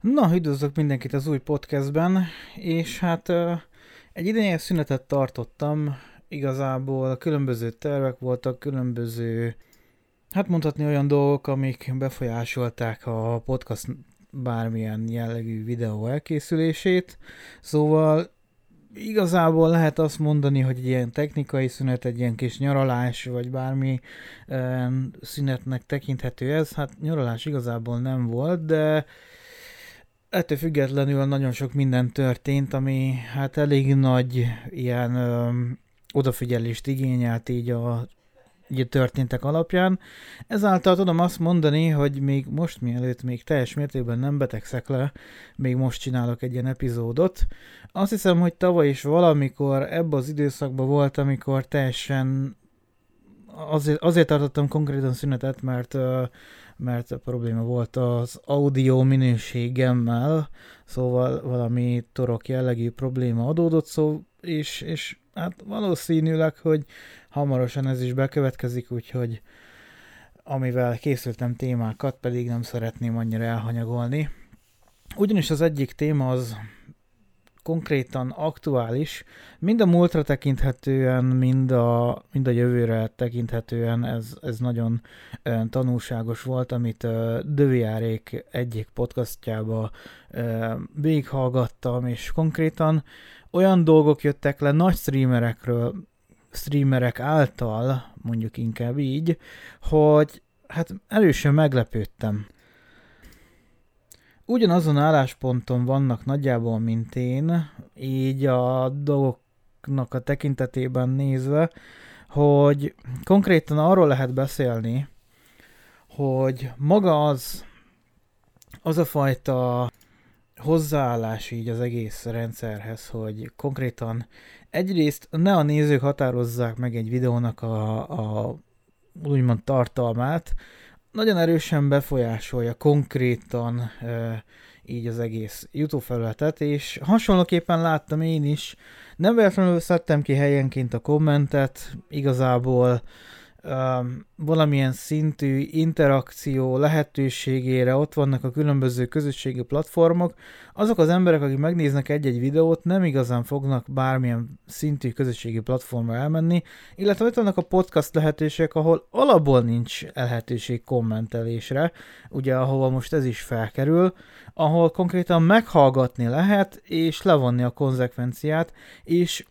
Na, üdvözlök mindenkit az új podcastben, és hát egy ideje szünetet tartottam, igazából különböző tervek voltak, különböző, hát mondhatni olyan dolgok, amik befolyásolták a podcast bármilyen jellegű videó elkészülését, szóval igazából lehet azt mondani, hogy egy ilyen technikai szünet, egy ilyen kis nyaralás, vagy bármi szünetnek tekinthető ez. Hát nyaralás igazából nem volt, de ettől függetlenül nagyon sok minden történt, ami hát elég nagy ilyen ö, odafigyelést igényelt így a, így a történtek alapján. Ezáltal tudom azt mondani, hogy még most mielőtt még teljes mértékben nem betegszek le, még most csinálok egy ilyen epizódot. Azt hiszem, hogy tavaly is valamikor ebbe az időszakban volt, amikor teljesen azért, azért tartottam konkrétan szünetet, mert mert probléma volt az audio minőségemmel, szóval valami torok jellegű probléma adódott, szó, és, és hát valószínűleg, hogy hamarosan ez is bekövetkezik, úgyhogy amivel készültem témákat, pedig nem szeretném annyira elhanyagolni. Ugyanis az egyik téma az konkrétan aktuális, mind a múltra tekinthetően, mind a, mind a jövőre tekinthetően ez, ez nagyon uh, tanulságos volt, amit uh, Döviárék egyik podcastjába uh, végighallgattam, és konkrétan olyan dolgok jöttek le nagy streamerekről, streamerek által, mondjuk inkább így, hogy hát erősen meglepődtem ugyanazon állásponton vannak nagyjából, mint én, így a dolgoknak a tekintetében nézve, hogy konkrétan arról lehet beszélni, hogy maga az, az a fajta hozzáállás így az egész rendszerhez, hogy konkrétan egyrészt ne a nézők határozzák meg egy videónak a, a úgymond tartalmát, nagyon erősen befolyásolja konkrétan így az egész YouTube felületet, és hasonlóképpen láttam én is, nem véletlenül szedtem ki helyenként a kommentet, igazából valamilyen szintű interakció lehetőségére ott vannak a különböző közösségi platformok, azok az emberek, akik megnéznek egy-egy videót, nem igazán fognak bármilyen szintű közösségi platformra elmenni, illetve ott vannak a podcast lehetőségek, ahol alapból nincs lehetőség kommentelésre, ugye ahova most ez is felkerül, ahol konkrétan meghallgatni lehet, és levonni a konzekvenciát, és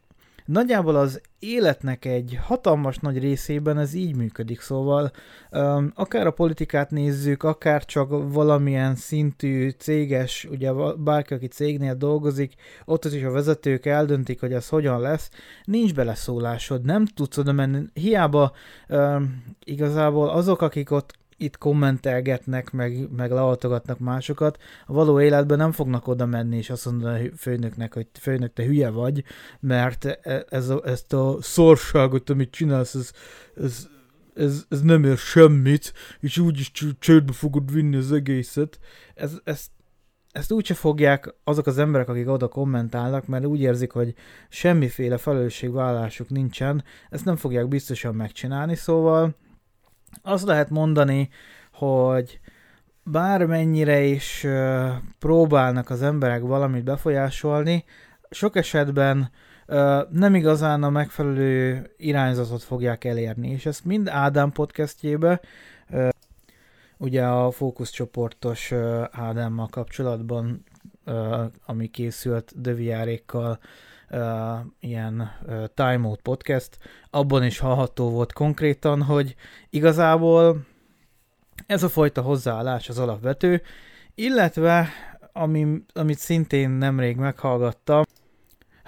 nagyjából az életnek egy hatalmas nagy részében ez így működik, szóval um, akár a politikát nézzük, akár csak valamilyen szintű céges, ugye bárki, aki cégnél dolgozik, ott is a vezetők eldöntik, hogy ez hogyan lesz, nincs beleszólásod, nem tudsz oda menni, hiába um, igazából azok, akik ott itt kommentelgetnek, meg, meg lealtogatnak másokat, a való életben nem fognak oda menni, és azt mondani a főnöknek, hogy főnök, te hülye vagy, mert e, ez a, ezt a szorságot, amit csinálsz, ez, ez, ez, ez nem ér semmit, és úgyis csődbe fogod vinni az egészet. Ez, ez, ezt úgyse fogják azok az emberek, akik oda kommentálnak, mert úgy érzik, hogy semmiféle felelősségvállásuk nincsen, ezt nem fogják biztosan megcsinálni, szóval azt lehet mondani, hogy bármennyire is próbálnak az emberek valamit befolyásolni, sok esetben nem igazán a megfelelő irányzatot fogják elérni, és ezt mind Ádám podcastjébe, ugye a fókuszcsoportos Ádámmal kapcsolatban, ami készült Dövijárékkal, ilyen uh, Time Mode podcast, abban is hallható volt konkrétan, hogy igazából ez a fajta hozzáállás az alapvető, illetve ami, amit szintén nemrég meghallgattam,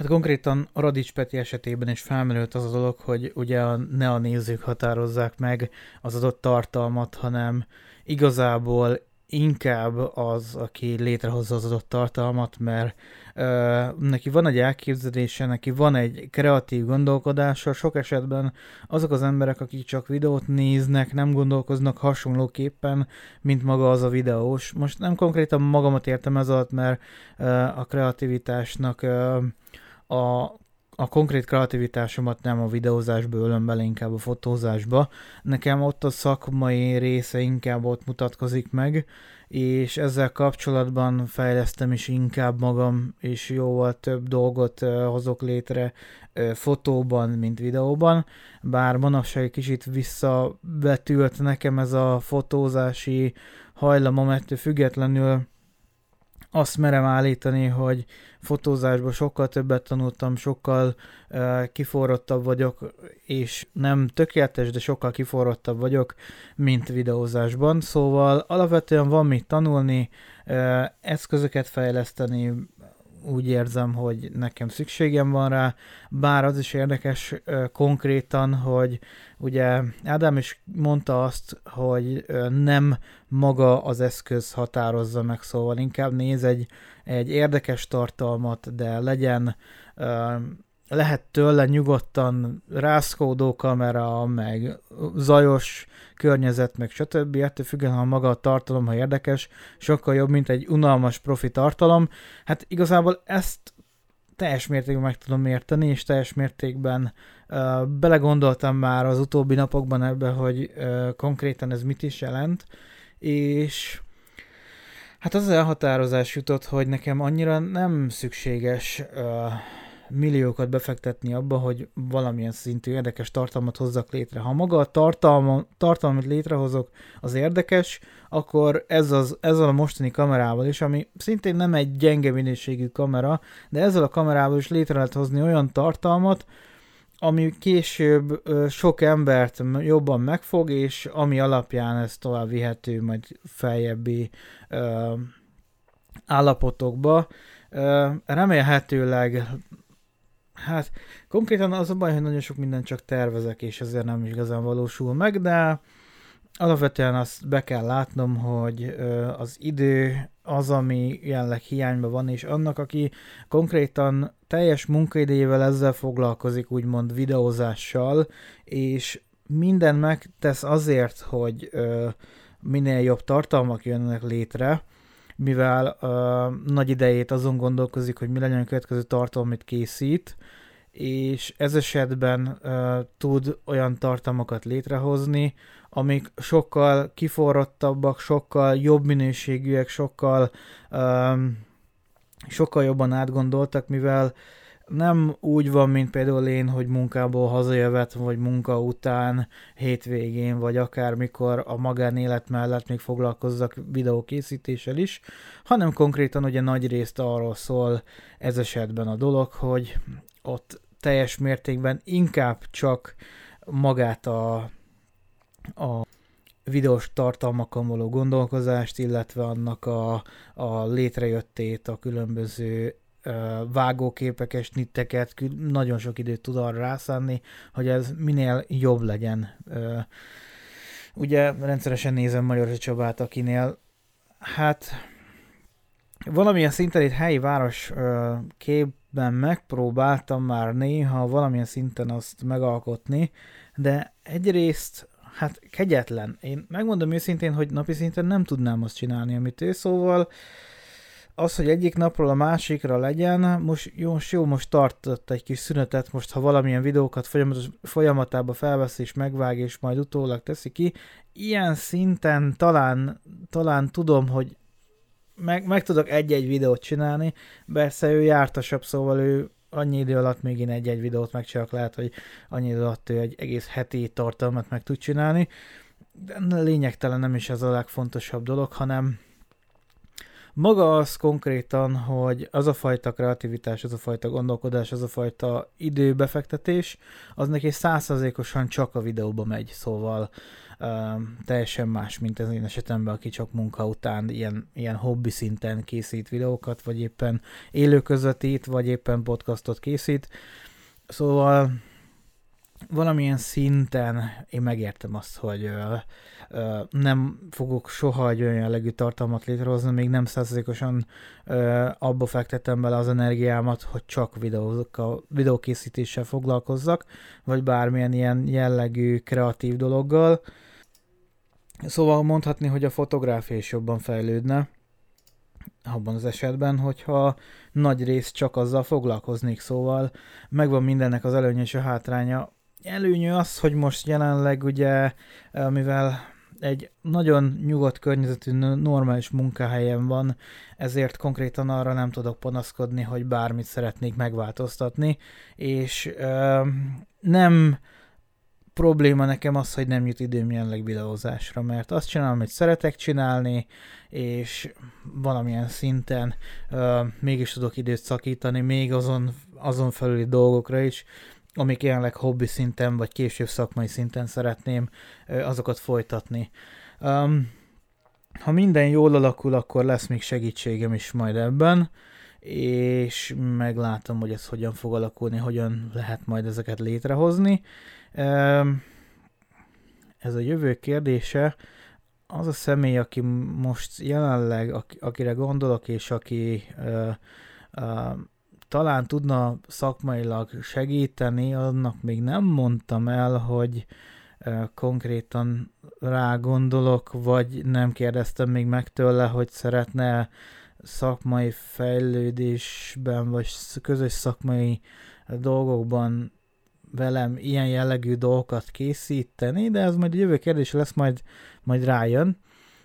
Hát konkrétan a Radics Peti esetében is felmerült az a dolog, hogy ugye ne a nézők határozzák meg az adott tartalmat, hanem igazából inkább az, aki létrehozza az adott tartalmat, mert ö, neki van egy elképzelése, neki van egy kreatív gondolkodása, sok esetben azok az emberek, akik csak videót néznek, nem gondolkoznak hasonlóképpen, mint maga az a videós. Most nem konkrétan magamat értem ez alatt, mert ö, a kreativitásnak ö, a a konkrét kreativitásomat nem a videózásba ölöm bele, inkább a fotózásba. Nekem ott a szakmai része inkább ott mutatkozik meg, és ezzel kapcsolatban fejlesztem is inkább magam, és jóval több dolgot hozok létre fotóban, mint videóban, bár manapság egy kicsit visszavetült nekem ez a fotózási hajlamom, ettől függetlenül azt merem állítani, hogy fotózásban sokkal többet tanultam, sokkal uh, kiforrottabb vagyok, és nem tökéletes, de sokkal kiforrottabb vagyok, mint videózásban. Szóval alapvetően van mit tanulni, uh, eszközöket fejleszteni, úgy érzem, hogy nekem szükségem van rá, bár az is érdekes konkrétan, hogy ugye Ádám is mondta azt, hogy nem maga az eszköz határozza meg, szóval inkább néz egy, egy érdekes tartalmat, de legyen lehet tőle nyugodtan rászkódó kamera, meg zajos környezet, meg stb. Ettől függően, ha maga a tartalom, ha érdekes, sokkal jobb, mint egy unalmas profi tartalom. Hát igazából ezt teljes mértékben meg tudom érteni, és teljes mértékben uh, belegondoltam már az utóbbi napokban ebbe, hogy uh, konkrétan ez mit is jelent, és hát az elhatározás jutott, hogy nekem annyira nem szükséges uh, milliókat befektetni abba, hogy valamilyen szintű érdekes tartalmat hozzak létre. Ha maga a tartalma, tartalmat létrehozok, az érdekes, akkor ez az, ezzel a mostani kamerával is, ami szintén nem egy gyenge minőségű kamera, de ezzel a kamerával is létre lehet hozni olyan tartalmat, ami később sok embert jobban megfog, és ami alapján ez tovább vihető majd feljebbi állapotokba. Remélhetőleg Hát konkrétan az a baj, hogy nagyon sok mindent csak tervezek, és ezért nem igazán valósul meg, de alapvetően azt be kell látnom, hogy az idő az, ami jelenleg hiányban van, és annak, aki konkrétan teljes munkaidejével ezzel foglalkozik, úgymond videózással, és minden megtesz azért, hogy minél jobb tartalmak jönnek létre, mivel uh, nagy idejét azon gondolkozik, hogy mi legyen a következő tartalom, amit készít, és ez esetben uh, tud olyan tartalmakat létrehozni, amik sokkal kiforrottabbak, sokkal jobb minőségűek, sokkal, um, sokkal jobban átgondoltak, mivel nem úgy van, mint például én, hogy munkából hazajövet, vagy munka után, hétvégén, vagy akármikor a magánélet mellett még foglalkozzak videókészítéssel is, hanem konkrétan ugye nagy részt arról szól ez esetben a dolog, hogy ott teljes mértékben inkább csak magát a, a videós tartalmakon való gondolkozást, illetve annak a, a létrejöttét, a különböző vágóképeket, snitteket, nagyon sok időt tud arra rászánni, hogy ez minél jobb legyen. Ugye rendszeresen nézem Magyar Csabát, akinél hát valamilyen szinten itt helyi város képben megpróbáltam már néha valamilyen szinten azt megalkotni, de egyrészt hát kegyetlen. Én megmondom őszintén, hogy napi szinten nem tudnám azt csinálni, amit ő, szóval az, hogy egyik napról a másikra legyen, most jó, most, jó, most tartott egy kis szünetet, most ha valamilyen videókat folyamatos, folyamatába felvesz és megvág, és majd utólag teszi ki, ilyen szinten talán, talán tudom, hogy meg, meg tudok egy-egy videót csinálni, persze ő jártasabb, szóval ő annyi idő alatt még én egy-egy videót megcsinálok, lehet, hogy annyi idő alatt ő egy egész heti tartalmat meg tud csinálni, de lényegtelen nem is ez a legfontosabb dolog, hanem maga az konkrétan, hogy az a fajta kreativitás, az a fajta gondolkodás, az a fajta időbefektetés, az neki százszerzékosan csak a videóba megy, szóval uh, teljesen más, mint az én esetemben, aki csak munka után ilyen, ilyen hobbi szinten készít videókat, vagy éppen élő közvetít, vagy éppen podcastot készít. Szóval valamilyen szinten én megértem azt, hogy uh, nem fogok soha egy olyan jellegű tartalmat létrehozni, még nem százalékosan abba fektetem bele az energiámat, hogy csak videókkal, videókészítéssel foglalkozzak, vagy bármilyen ilyen jellegű kreatív dologgal. Szóval mondhatni, hogy a fotográfia is jobban fejlődne, abban az esetben, hogyha nagy rész csak azzal foglalkoznék, szóval megvan mindennek az előnye és a hátránya. Előnyű az, hogy most jelenleg ugye, mivel egy nagyon nyugodt környezetű, normális munkahelyen van, ezért konkrétan arra nem tudok panaszkodni, hogy bármit szeretnék megváltoztatni, és ö, nem probléma nekem az, hogy nem jut időm jelenleg videózásra, mert azt csinálom, hogy szeretek csinálni, és valamilyen szinten ö, mégis tudok időt szakítani, még azon, azon felüli dolgokra is, amik jelenleg hobbi szinten, vagy később szakmai szinten szeretném azokat folytatni. Um, ha minden jól alakul, akkor lesz még segítségem is majd ebben, és meglátom, hogy ez hogyan fog alakulni, hogyan lehet majd ezeket létrehozni. Ez a jövő kérdése, az a személy, aki most jelenleg, akire gondolok, és aki uh, uh, talán tudna szakmailag segíteni, annak még nem mondtam el, hogy konkrétan rá gondolok, vagy nem kérdeztem még meg tőle, hogy szeretne szakmai fejlődésben, vagy közös szakmai dolgokban velem ilyen jellegű dolgokat készíteni, de ez majd a jövő kérdés lesz, majd, majd rájön,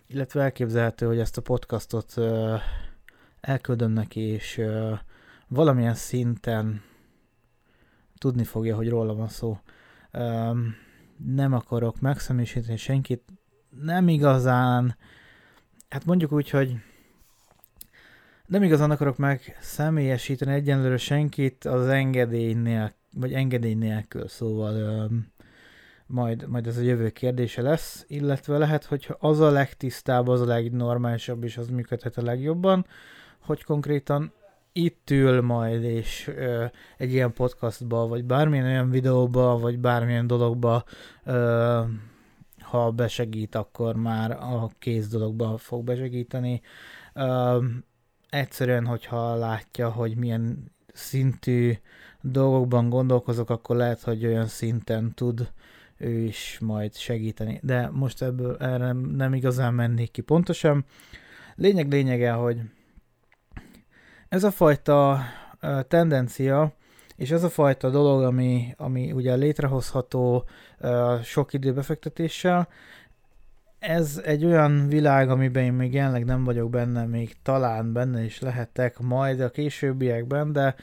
illetve elképzelhető, hogy ezt a podcastot elküldöm neki, és valamilyen szinten tudni fogja, hogy róla van szó. Um, nem akarok megszemésíteni senkit, nem igazán, hát mondjuk úgy, hogy nem igazán akarok meg személyesíteni egyenlőre senkit az engedélynél, vagy engedély nélkül, szóval ö, majd, majd ez a jövő kérdése lesz, illetve lehet, hogy az a legtisztább, az a legnormálisabb, és az működhet a legjobban, hogy konkrétan itt ül majd, és ö, egy ilyen podcastba, vagy bármilyen olyan videóba, vagy bármilyen dologba, ö, ha besegít, akkor már a kész dologba fog besegíteni. Ö, egyszerűen, hogyha látja, hogy milyen szintű dolgokban gondolkozok, akkor lehet, hogy olyan szinten tud ő is majd segíteni. De most ebből erre nem igazán mennék ki pontosan. Lényeg lényege, hogy ez a fajta tendencia, és ez a fajta dolog, ami, ami ugye létrehozható sok időbefektetéssel, ez egy olyan világ, amiben én még jelenleg nem vagyok benne, még talán benne is lehetek majd a későbbiekben, de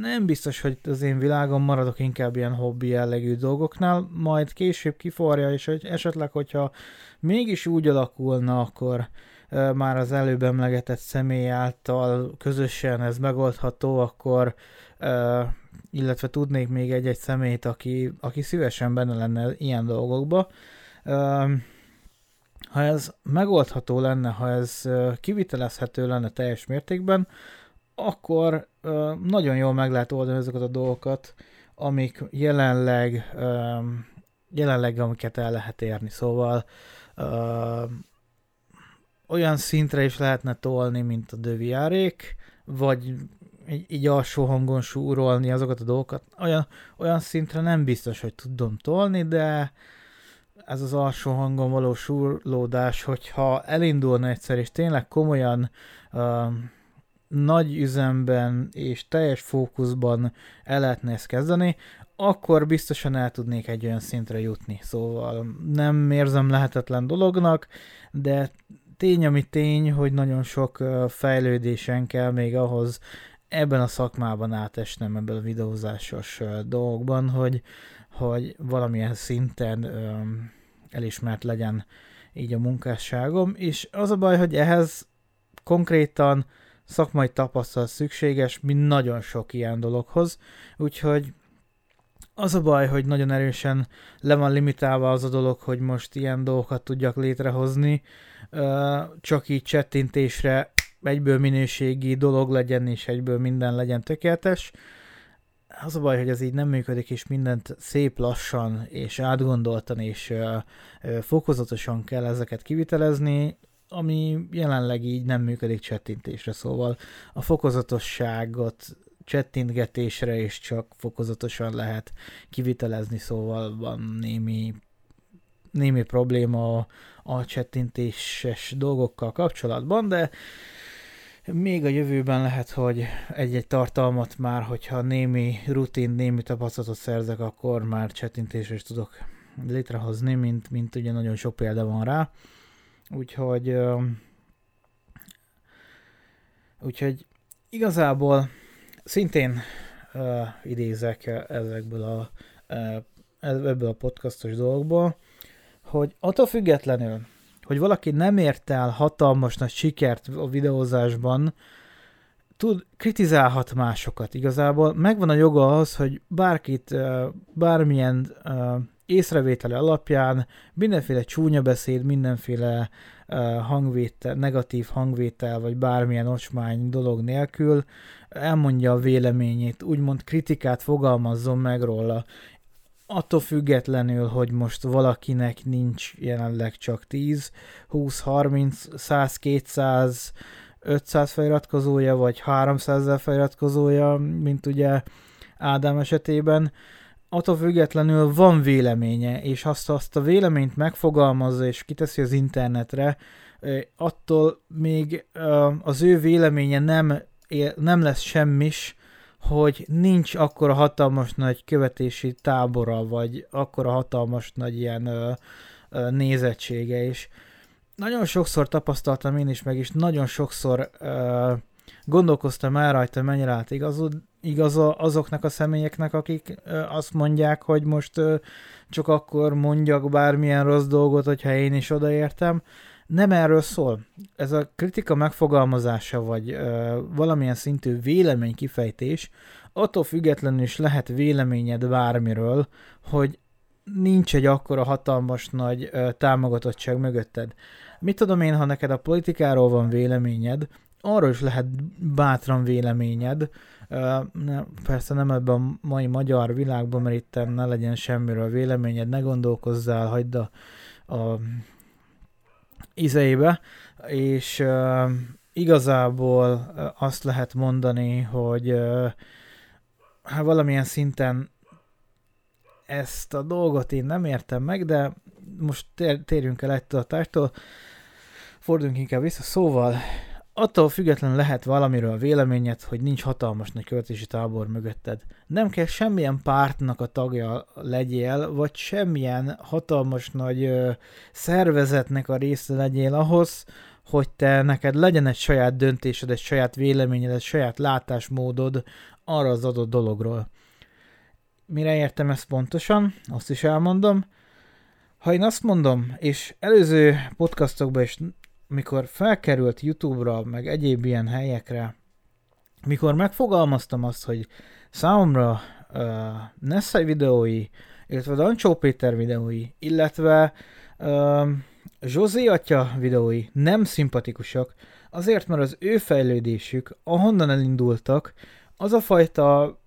nem biztos, hogy az én világom maradok inkább ilyen hobbi jellegű dolgoknál, majd később kiforja, és hogy esetleg, hogyha mégis úgy alakulna, akkor már az előbb emlegetett személy által közösen ez megoldható, akkor illetve tudnék még egy-egy személyt, aki, aki szívesen benne lenne ilyen dolgokba. Ha ez megoldható lenne, ha ez kivitelezhető lenne teljes mértékben, akkor nagyon jól meg lehet oldani ezeket a dolgokat, amik jelenleg, jelenleg amiket el lehet érni. Szóval olyan szintre is lehetne tolni, mint a dövijárék, vagy így, így alsó hangon súrolni azokat a dolgokat. Olyan, olyan szintre nem biztos, hogy tudom tolni, de ez az alsó hangon való súrlódás, hogyha elindulna egyszer, és tényleg komolyan uh, nagy üzemben és teljes fókuszban el lehetne ezt kezdeni, akkor biztosan el tudnék egy olyan szintre jutni. Szóval nem érzem lehetetlen dolognak, de tény, ami tény, hogy nagyon sok fejlődésen kell még ahhoz ebben a szakmában átesnem ebben a videózásos dolgokban, hogy, hogy valamilyen szinten elismert legyen így a munkásságom, és az a baj, hogy ehhez konkrétan szakmai tapasztalat szükséges, mint nagyon sok ilyen dologhoz, úgyhogy az a baj, hogy nagyon erősen le van limitálva az a dolog, hogy most ilyen dolgokat tudjak létrehozni, csak így csettintésre egyből minőségi dolog legyen, és egyből minden legyen tökéletes. Az a baj, hogy ez így nem működik, és mindent szép lassan és átgondoltan és fokozatosan kell ezeket kivitelezni, ami jelenleg így nem működik csettintésre, szóval a fokozatosságot csettintgetésre is csak fokozatosan lehet kivitelezni, szóval van némi, némi probléma a, csettintéses dolgokkal kapcsolatban, de még a jövőben lehet, hogy egy-egy tartalmat már, hogyha némi rutin, némi tapasztalatot szerzek, akkor már csetintésre is tudok létrehozni, mint, mint ugye nagyon sok példa van rá. Úgyhogy úgyhogy igazából szintén uh, idézek ezekből a, uh, ebből a podcastos dolgokból, hogy attól függetlenül, hogy valaki nem ért el hatalmas nagy sikert a videózásban, tud, kritizálhat másokat igazából. Megvan a joga az, hogy bárkit, bármilyen észrevétele alapján mindenféle csúnya beszéd, mindenféle hangvétel, negatív hangvétel, vagy bármilyen ocsmány dolog nélkül elmondja a véleményét, úgymond kritikát fogalmazzon meg róla. Attól függetlenül, hogy most valakinek nincs jelenleg csak 10, 20, 30, 100, 200, 500 feliratkozója, vagy 300 ezer feliratkozója, mint ugye Ádám esetében, attól függetlenül van véleménye, és azt, azt a véleményt megfogalmazza és kiteszi az internetre, attól még az ő véleménye nem, nem lesz semmis, hogy nincs akkora hatalmas nagy követési tábora, vagy akkora hatalmas nagy ilyen ö, ö, nézettsége, és nagyon sokszor tapasztaltam én is meg, és nagyon sokszor ö, gondolkoztam el rajta, mennyire állt igazod, igaz azoknak a személyeknek, akik azt mondják, hogy most csak akkor mondjak bármilyen rossz dolgot, hogyha én is odaértem, nem erről szól. Ez a kritika megfogalmazása, vagy valamilyen szintű vélemény kifejtés, attól függetlenül is lehet véleményed bármiről, hogy nincs egy akkora hatalmas nagy támogatottság mögötted. Mit tudom én, ha neked a politikáról van véleményed, arról is lehet bátran véleményed, ne, persze nem ebben a mai magyar világban, mert itt ne legyen semmiről véleményed, ne gondolkozzál, hagyd a, a izeibe, és uh, igazából azt lehet mondani, hogy uh, hát valamilyen szinten ezt a dolgot én nem értem meg, de most tér, térjünk el egy a forduljunk inkább vissza. Szóval attól függetlenül lehet valamiről a véleményed, hogy nincs hatalmas nagy követési tábor mögötted. Nem kell semmilyen pártnak a tagja legyél, vagy semmilyen hatalmas nagy ö, szervezetnek a része legyél ahhoz, hogy te neked legyen egy saját döntésed, egy saját véleményed, egy saját látásmódod arra az adott dologról. Mire értem ezt pontosan, azt is elmondom. Ha én azt mondom, és előző podcastokban is mikor felkerült YouTube-ra, meg egyéb ilyen helyekre, mikor megfogalmaztam azt, hogy számomra uh, Nessai videói, illetve Dancsó Péter videói, illetve uh, Zsozé atya videói nem szimpatikusak, azért, mert az ő fejlődésük, ahonnan elindultak, az a fajta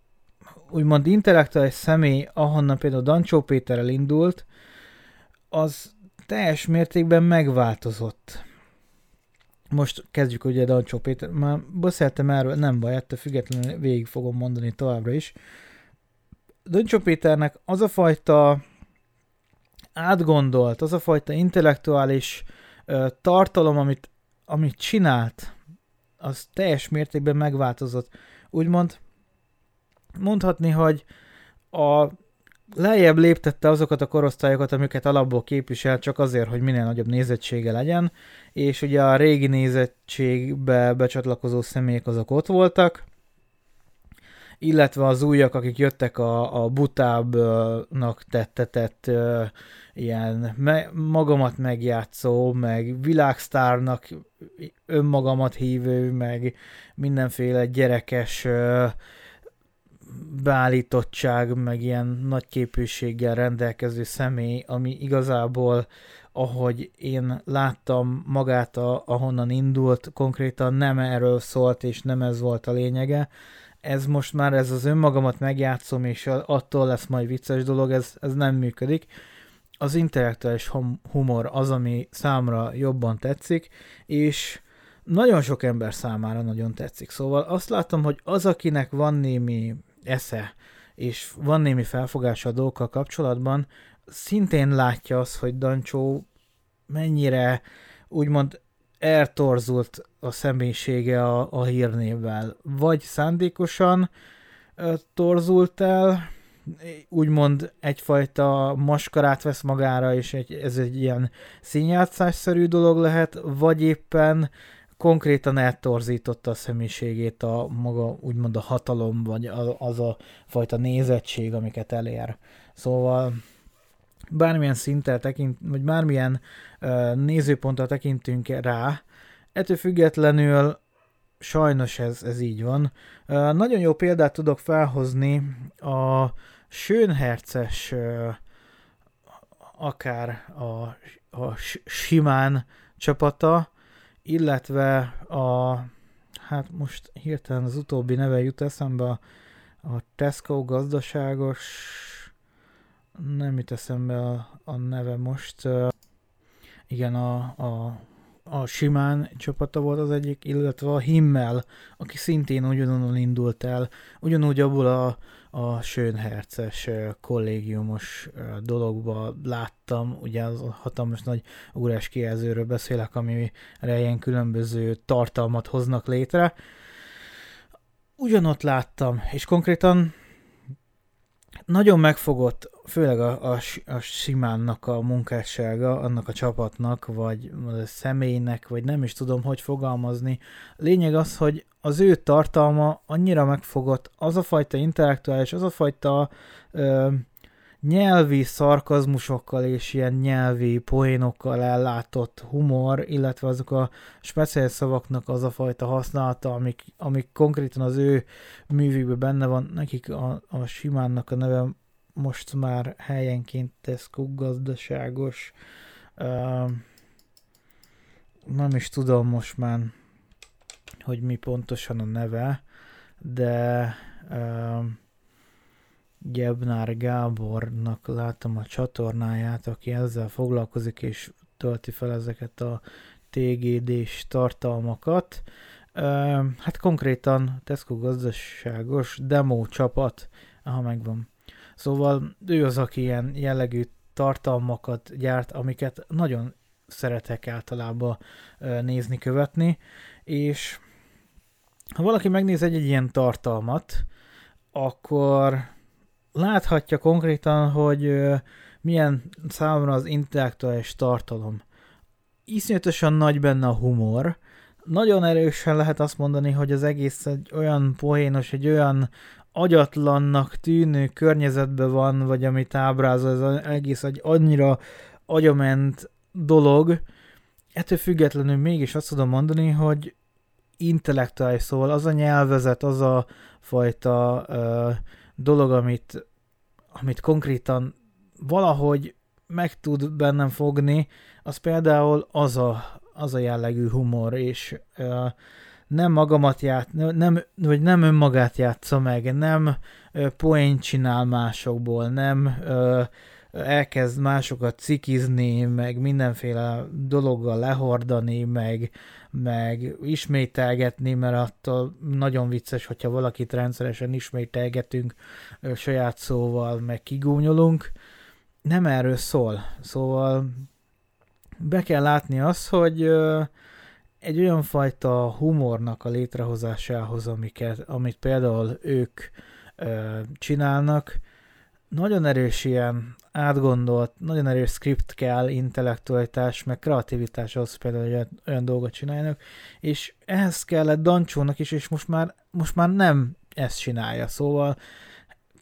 úgymond intellektuális személy, ahonnan például Dancsó Péter elindult, az teljes mértékben megváltozott most kezdjük ugye Dancsó Péter, már beszéltem erről, nem baj, ettől függetlenül végig fogom mondani továbbra is. Dancsó Péternek az a fajta átgondolt, az a fajta intellektuális ö, tartalom, amit, amit csinált, az teljes mértékben megváltozott. Úgymond mondhatni, hogy a lejjebb léptette azokat a korosztályokat, amiket alapból képvisel, csak azért, hogy minél nagyobb nézettsége legyen, és ugye a régi nézettségbe becsatlakozó személyek azok ott voltak, illetve az újak, akik jöttek a, a butábbnak tettetett ilyen me, magamat megjátszó, meg világsztárnak önmagamat hívő, meg mindenféle gyerekes beállítottság, meg ilyen nagy képűséggel rendelkező személy, ami igazából, ahogy én láttam magát, a, ahonnan indult, konkrétan nem erről szólt, és nem ez volt a lényege. Ez most már ez az önmagamat megjátszom, és attól lesz majd vicces dolog, ez, ez nem működik. Az intellektuális humor az, ami számra jobban tetszik, és nagyon sok ember számára nagyon tetszik. Szóval azt látom, hogy az, akinek van némi esze, és van némi felfogása a dolgokkal kapcsolatban, szintén látja azt, hogy Dancsó mennyire úgymond eltorzult a személyisége a, a hírnévvel. Vagy szándékosan ö, torzult el, úgymond egyfajta maskarát vesz magára, és egy, ez egy ilyen színjátszásszerű dolog lehet, vagy éppen konkrétan eltorzította a személyiségét a maga úgymond a hatalom, vagy az a fajta nézettség, amiket elér. Szóval bármilyen szinttel tekint, vagy bármilyen uh, nézőponttal tekintünk rá, ettől függetlenül sajnos ez, ez így van. Uh, nagyon jó példát tudok felhozni a Schönherces akár a, a Simán csapata, illetve a, hát most hirtelen az utóbbi neve jut eszembe, a, Tesco gazdaságos, nem jut eszembe a, a neve most, igen, a, a, a Simán csapata volt az egyik, illetve a Himmel, aki szintén ugyanonnan indult el, ugyanúgy abból a a Schönherces kollégiumos dologba láttam, ugye az hatalmas nagy órás kijelzőről beszélek, amire ilyen különböző tartalmat hoznak létre. Ugyanott láttam, és konkrétan nagyon megfogott, főleg a, a, a Simánnak a munkássága, annak a csapatnak, vagy a személynek, vagy nem is tudom, hogy fogalmazni. Lényeg az, hogy az ő tartalma annyira megfogott, az a fajta intellektuális, az a fajta ö, nyelvi szarkazmusokkal és ilyen nyelvi poénokkal ellátott humor, illetve azok a speciális szavaknak az a fajta használata, amik, amik konkrétan az ő művükben benne van, nekik a, a Simánnak a neve most már helyenként Tesco gazdaságos, uh, nem is tudom most már, hogy mi pontosan a neve, de uh, Gebnár Gábornak látom a csatornáját, aki ezzel foglalkozik és tölti fel ezeket a TGD-s tartalmakat. Hát konkrétan Tesco gazdaságos demo csapat, aha megvan. Szóval ő az, aki ilyen jellegű tartalmakat gyárt, amiket nagyon szeretek általában nézni, követni, és ha valaki megnéz egy, egy ilyen tartalmat, akkor láthatja konkrétan, hogy milyen számomra az intellektuális tartalom. Iszonyatosan nagy benne a humor, nagyon erősen lehet azt mondani, hogy az egész egy olyan poénos, egy olyan agyatlannak tűnő környezetben van, vagy amit ábrázol, ez az egész egy annyira agyament dolog, ettől függetlenül mégis azt tudom mondani, hogy intellektuális, szóval az a nyelvezet, az a fajta uh, dolog, amit, amit konkrétan valahogy meg tud bennem fogni, az például az a, az a jellegű humor, és uh, nem magamat ját, nem, vagy nem önmagát játsza meg, nem poént csinál másokból, nem uh, elkezd másokat cikizni, meg mindenféle dologgal lehordani, meg, meg ismételgetni, mert attól nagyon vicces, hogyha valakit rendszeresen ismételgetünk saját szóval, meg kigúnyolunk. Nem erről szól. Szóval be kell látni azt, hogy egy olyan fajta humornak a létrehozásához, amiket, amit például ők csinálnak, nagyon erős ilyen átgondolt, nagyon erős script kell, intellektualitás, meg kreativitás az például, hogy olyan, olyan dolgot csinálnak, és ehhez kellett Dancsónak is, és most már, most már nem ezt csinálja, szóval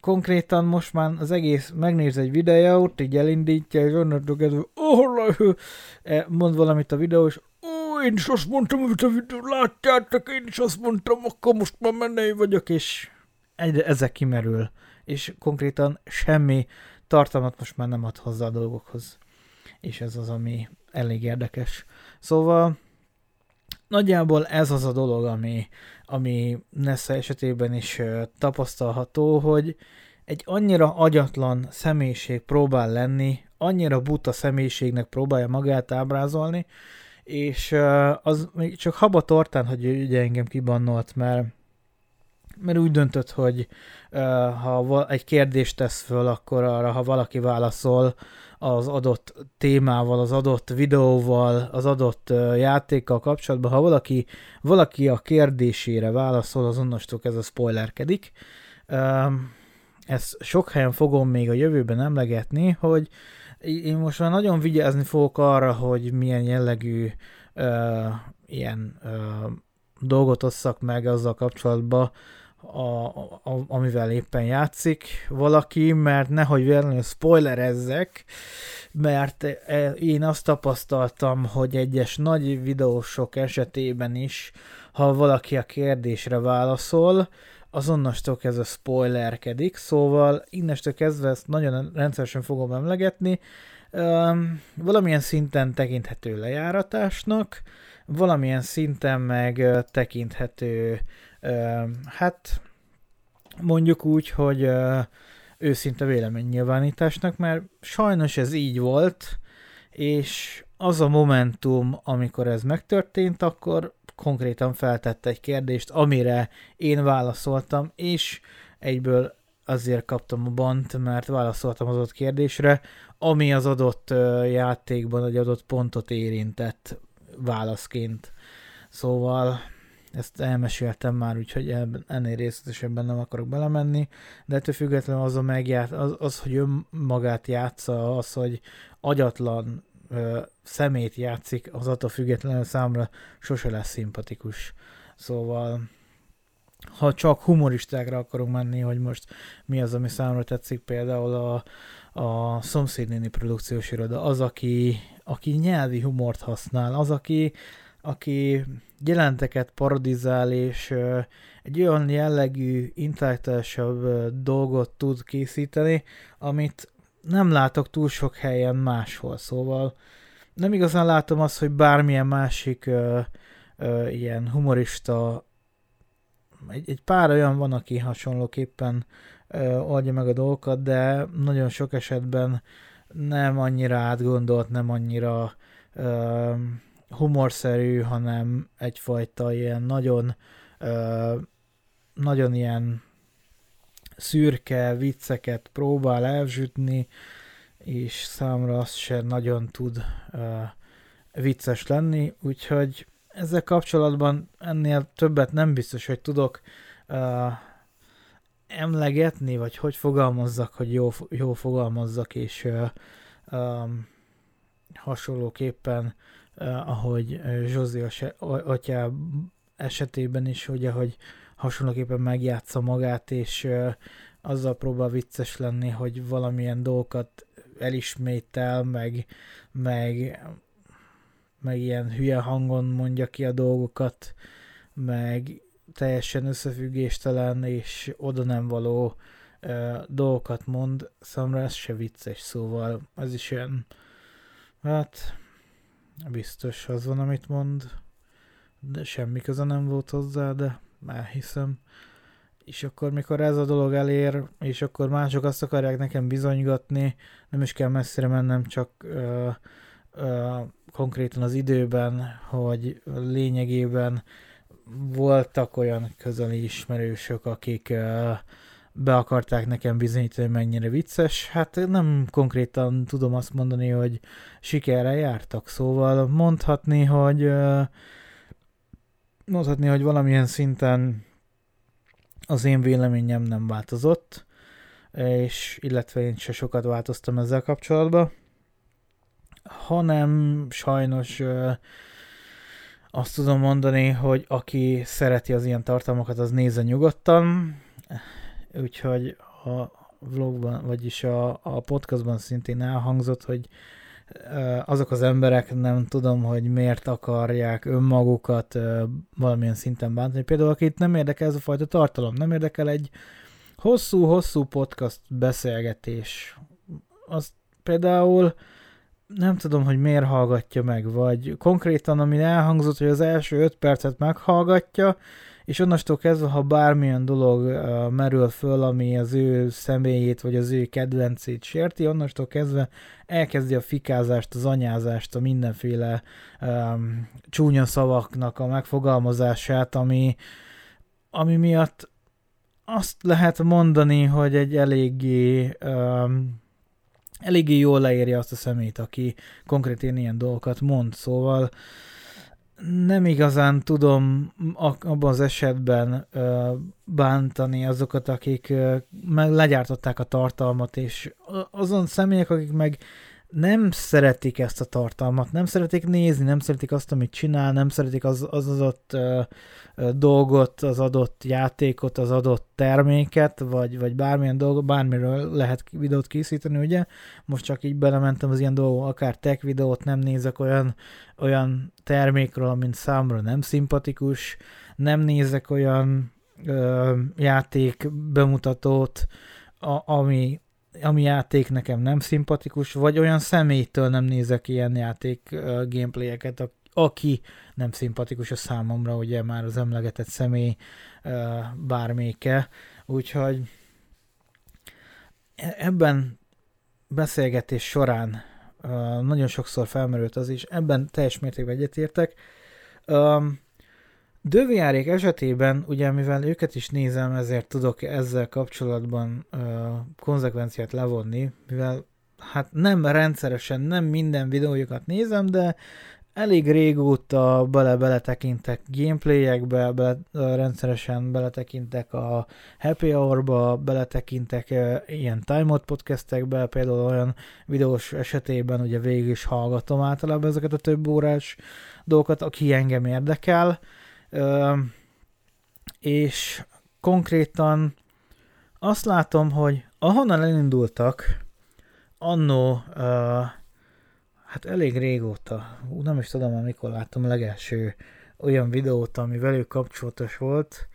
konkrétan most már az egész, megnéz egy videót, így elindítja, és onnantól kezdve, oh, mond valamit a videó, és én is azt mondtam, amit látjátok, én is azt mondtam, akkor most már menei vagyok, és egyre ezek kimerül és konkrétan semmi tartalmat most már nem ad hozzá a dolgokhoz. És ez az, ami elég érdekes. Szóval nagyjából ez az a dolog, ami, ami Nessa esetében is tapasztalható, hogy egy annyira agyatlan személyiség próbál lenni, annyira buta személyiségnek próbálja magát ábrázolni, és az még csak haba tortán, hogy ugye engem kibannolt, mert mert úgy döntött, hogy ha egy kérdést tesz föl, akkor arra, ha valaki válaszol az adott témával, az adott videóval, az adott játékkal kapcsolatban, ha valaki, valaki a kérdésére válaszol, azonnastól ez a spoilerkedik. Ezt sok helyen fogom még a jövőben emlegetni, hogy én most már nagyon vigyázni fogok arra, hogy milyen jellegű uh, ilyen uh, dolgot osszak meg azzal kapcsolatban, a, a, amivel éppen játszik valaki, mert nehogy véletlenül spoilerezzek, mert e, én azt tapasztaltam, hogy egyes nagy videósok esetében is, ha valaki a kérdésre válaszol, azonnastól kezdve spoilerkedik, szóval innestől kezdve ezt nagyon rendszeresen fogom emlegetni, um, valamilyen szinten tekinthető lejáratásnak, valamilyen szinten meg tekinthető, uh, hát mondjuk úgy, hogy uh, őszinte véleménynyilvánításnak, mert sajnos ez így volt, és az a momentum, amikor ez megtörtént, akkor konkrétan feltette egy kérdést, amire én válaszoltam, és egyből azért kaptam a bant, mert válaszoltam az adott kérdésre, ami az adott játékban egy adott pontot érintett válaszként. Szóval ezt elmeséltem már, úgyhogy ennél részletesebben nem akarok belemenni, de ettől függetlenül az, a megját, az, az, hogy önmagát játsza, az, hogy agyatlan ö, szemét játszik, az attól függetlenül számra sose lesz szimpatikus. Szóval ha csak humoristákra akarunk menni, hogy most mi az, ami számra tetszik, például a, a szomszédnéni produkciós iroda, az, aki, aki nyelvi humort használ, az, aki, aki jelenteket parodizál, és ö, egy olyan jellegű, intellektuálisabb dolgot tud készíteni, amit nem látok túl sok helyen máshol, szóval nem igazán látom azt, hogy bármilyen másik ö, ö, ilyen humorista, egy, egy pár olyan van, aki hasonlóképpen ö, oldja meg a dolgokat, de nagyon sok esetben nem annyira átgondolt, nem annyira ö, humorszerű, hanem egyfajta ilyen nagyon ö, nagyon ilyen szürke vicceket próbál elzsütni, és számra az se nagyon tud uh, vicces lenni, úgyhogy ezzel kapcsolatban ennél többet nem biztos, hogy tudok uh, emlegetni, vagy hogy fogalmazzak, hogy jó, jó fogalmazzak, és uh, um, hasonlóképpen, uh, ahogy Zsozi atyá esetében is, hogy ahogy hasonlóképpen megjátsza magát, és azzal próbál vicces lenni, hogy valamilyen dolgokat elismétel, meg, meg, meg ilyen hülye hangon mondja ki a dolgokat, meg teljesen összefüggéstelen és oda nem való uh, dolgokat mond, számomra ez se vicces, szóval ez is olyan, hát biztos az van, amit mond, de semmi köze nem volt hozzá, de elhiszem. És akkor, mikor ez a dolog elér, és akkor mások azt akarják nekem bizonygatni, nem is kell messzire mennem, csak ö, ö, konkrétan az időben, hogy lényegében voltak olyan közeli ismerősök, akik ö, be akarták nekem bizonyítani, hogy mennyire vicces. Hát nem konkrétan tudom azt mondani, hogy sikerre jártak, szóval mondhatni, hogy mondhatni, hogy valamilyen szinten az én véleményem nem változott, és illetve én se sokat változtam ezzel kapcsolatban, hanem sajnos azt tudom mondani, hogy aki szereti az ilyen tartalmakat, az nézze nyugodtan, úgyhogy a vlogban, vagyis a, a podcastban szintén elhangzott, hogy azok az emberek nem tudom, hogy miért akarják önmagukat valamilyen szinten bántani. Például akit nem érdekel ez a fajta tartalom, nem érdekel egy hosszú-hosszú podcast beszélgetés. Az például nem tudom, hogy miért hallgatja meg, vagy konkrétan, ami elhangzott, hogy az első öt percet meghallgatja, és onnastól kezdve, ha bármilyen dolog uh, merül föl, ami az ő személyét vagy az ő kedvencét sérti, onnastól kezdve elkezdi a fikázást, az anyázást, a mindenféle um, csúnya szavaknak a megfogalmazását, ami, ami miatt azt lehet mondani, hogy egy eléggé um, eléggé jól leírja azt a szemét, aki konkrétan ilyen dolgokat mond, szóval nem igazán tudom abban az esetben bántani azokat, akik meg legyártották a tartalmat, és azon személyek, akik meg nem szeretik ezt a tartalmat, nem szeretik nézni, nem szeretik azt, amit csinál, nem szeretik az, az adott ö, ö, dolgot, az adott játékot, az adott terméket, vagy, vagy bármilyen dolgot, bármiről lehet videót készíteni, ugye? Most csak így belementem az ilyen dolgok, akár tech videót nem nézek olyan, olyan termékről, amint számra nem szimpatikus, nem nézek olyan ö, játék bemutatót, a, ami ami játék nekem nem szimpatikus, vagy olyan személytől nem nézek ilyen játék uh, gameplayeket, aki nem szimpatikus a számomra, ugye már az emlegetett személy uh, bárméke, úgyhogy e-, ebben beszélgetés során uh, nagyon sokszor felmerült az is, ebben teljes mértékben egyetértek. Um, Dövijárék esetében, ugye mivel őket is nézem, ezért tudok ezzel kapcsolatban ö, konzekvenciát levonni, mivel hát nem rendszeresen, nem minden videójukat nézem, de elég régóta bele-beletekintek gameplayekbe, bele, rendszeresen beletekintek a Happy Hour-ba, beletekintek ilyen Time Out podcastekbe, például olyan videós esetében ugye végig is hallgatom általában ezeket a több órás dolgokat, aki engem érdekel, és konkrétan azt látom, hogy ahonnan elindultak, annó, hát elég régóta, nem is tudom, amikor láttam a legelső olyan videót, ami velük kapcsolatos volt,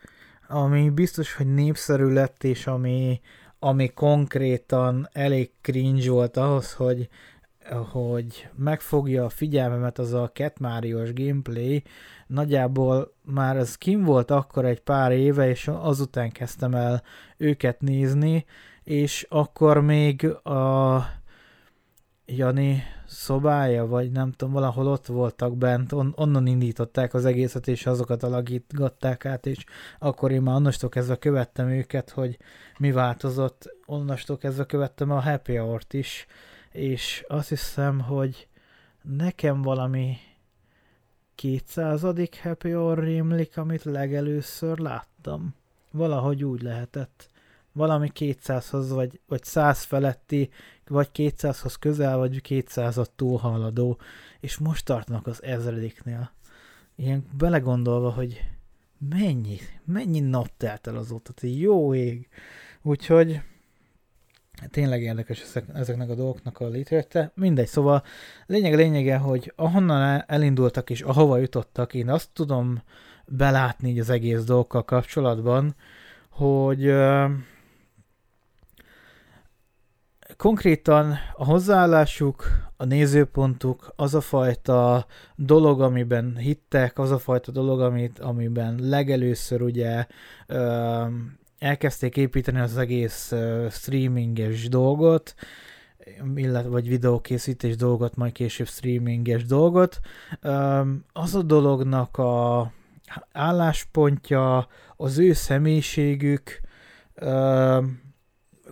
ami biztos, hogy népszerű lett, és ami, ami konkrétan elég cringe volt ahhoz, hogy hogy megfogja a figyelmemet az a Cat Mario-s gameplay, nagyjából már ez kim volt akkor egy pár éve, és azután kezdtem el őket nézni, és akkor még a Jani szobája, vagy nem tudom, valahol ott voltak bent, on, onnan indították az egészet, és azokat alakítgatták át, és akkor én már onnastól kezdve követtem őket, hogy mi változott, onnastól kezdve követtem a Happy Hour-t is, és azt hiszem, hogy nekem valami kétszázadik Happy Hour rémlik, amit legelőször láttam. Valahogy úgy lehetett. Valami 200-hoz, vagy, vagy 100 feletti, vagy 200-hoz közel, vagy 200-at túlhaladó, és most tartanak az ezrediknél. Ilyen belegondolva, hogy mennyi, mennyi nap telt el azóta, jó ég. Úgyhogy tényleg érdekes ezek, ezeknek a dolgoknak a létrejött. Mindegy, szóval lényeg lényege, hogy ahonnan elindultak és ahova jutottak, én azt tudom belátni így az egész dolgokkal kapcsolatban, hogy konkrétan a hozzáállásuk, a nézőpontuk, az a fajta dolog, amiben hittek, az a fajta dolog, amit, amiben legelőször ugye uh, elkezdték építeni az egész uh, streaminges dolgot, illetve vagy videókészítés dolgot, majd később streaminges dolgot. Um, az a dolognak a álláspontja, az ő személyiségük um,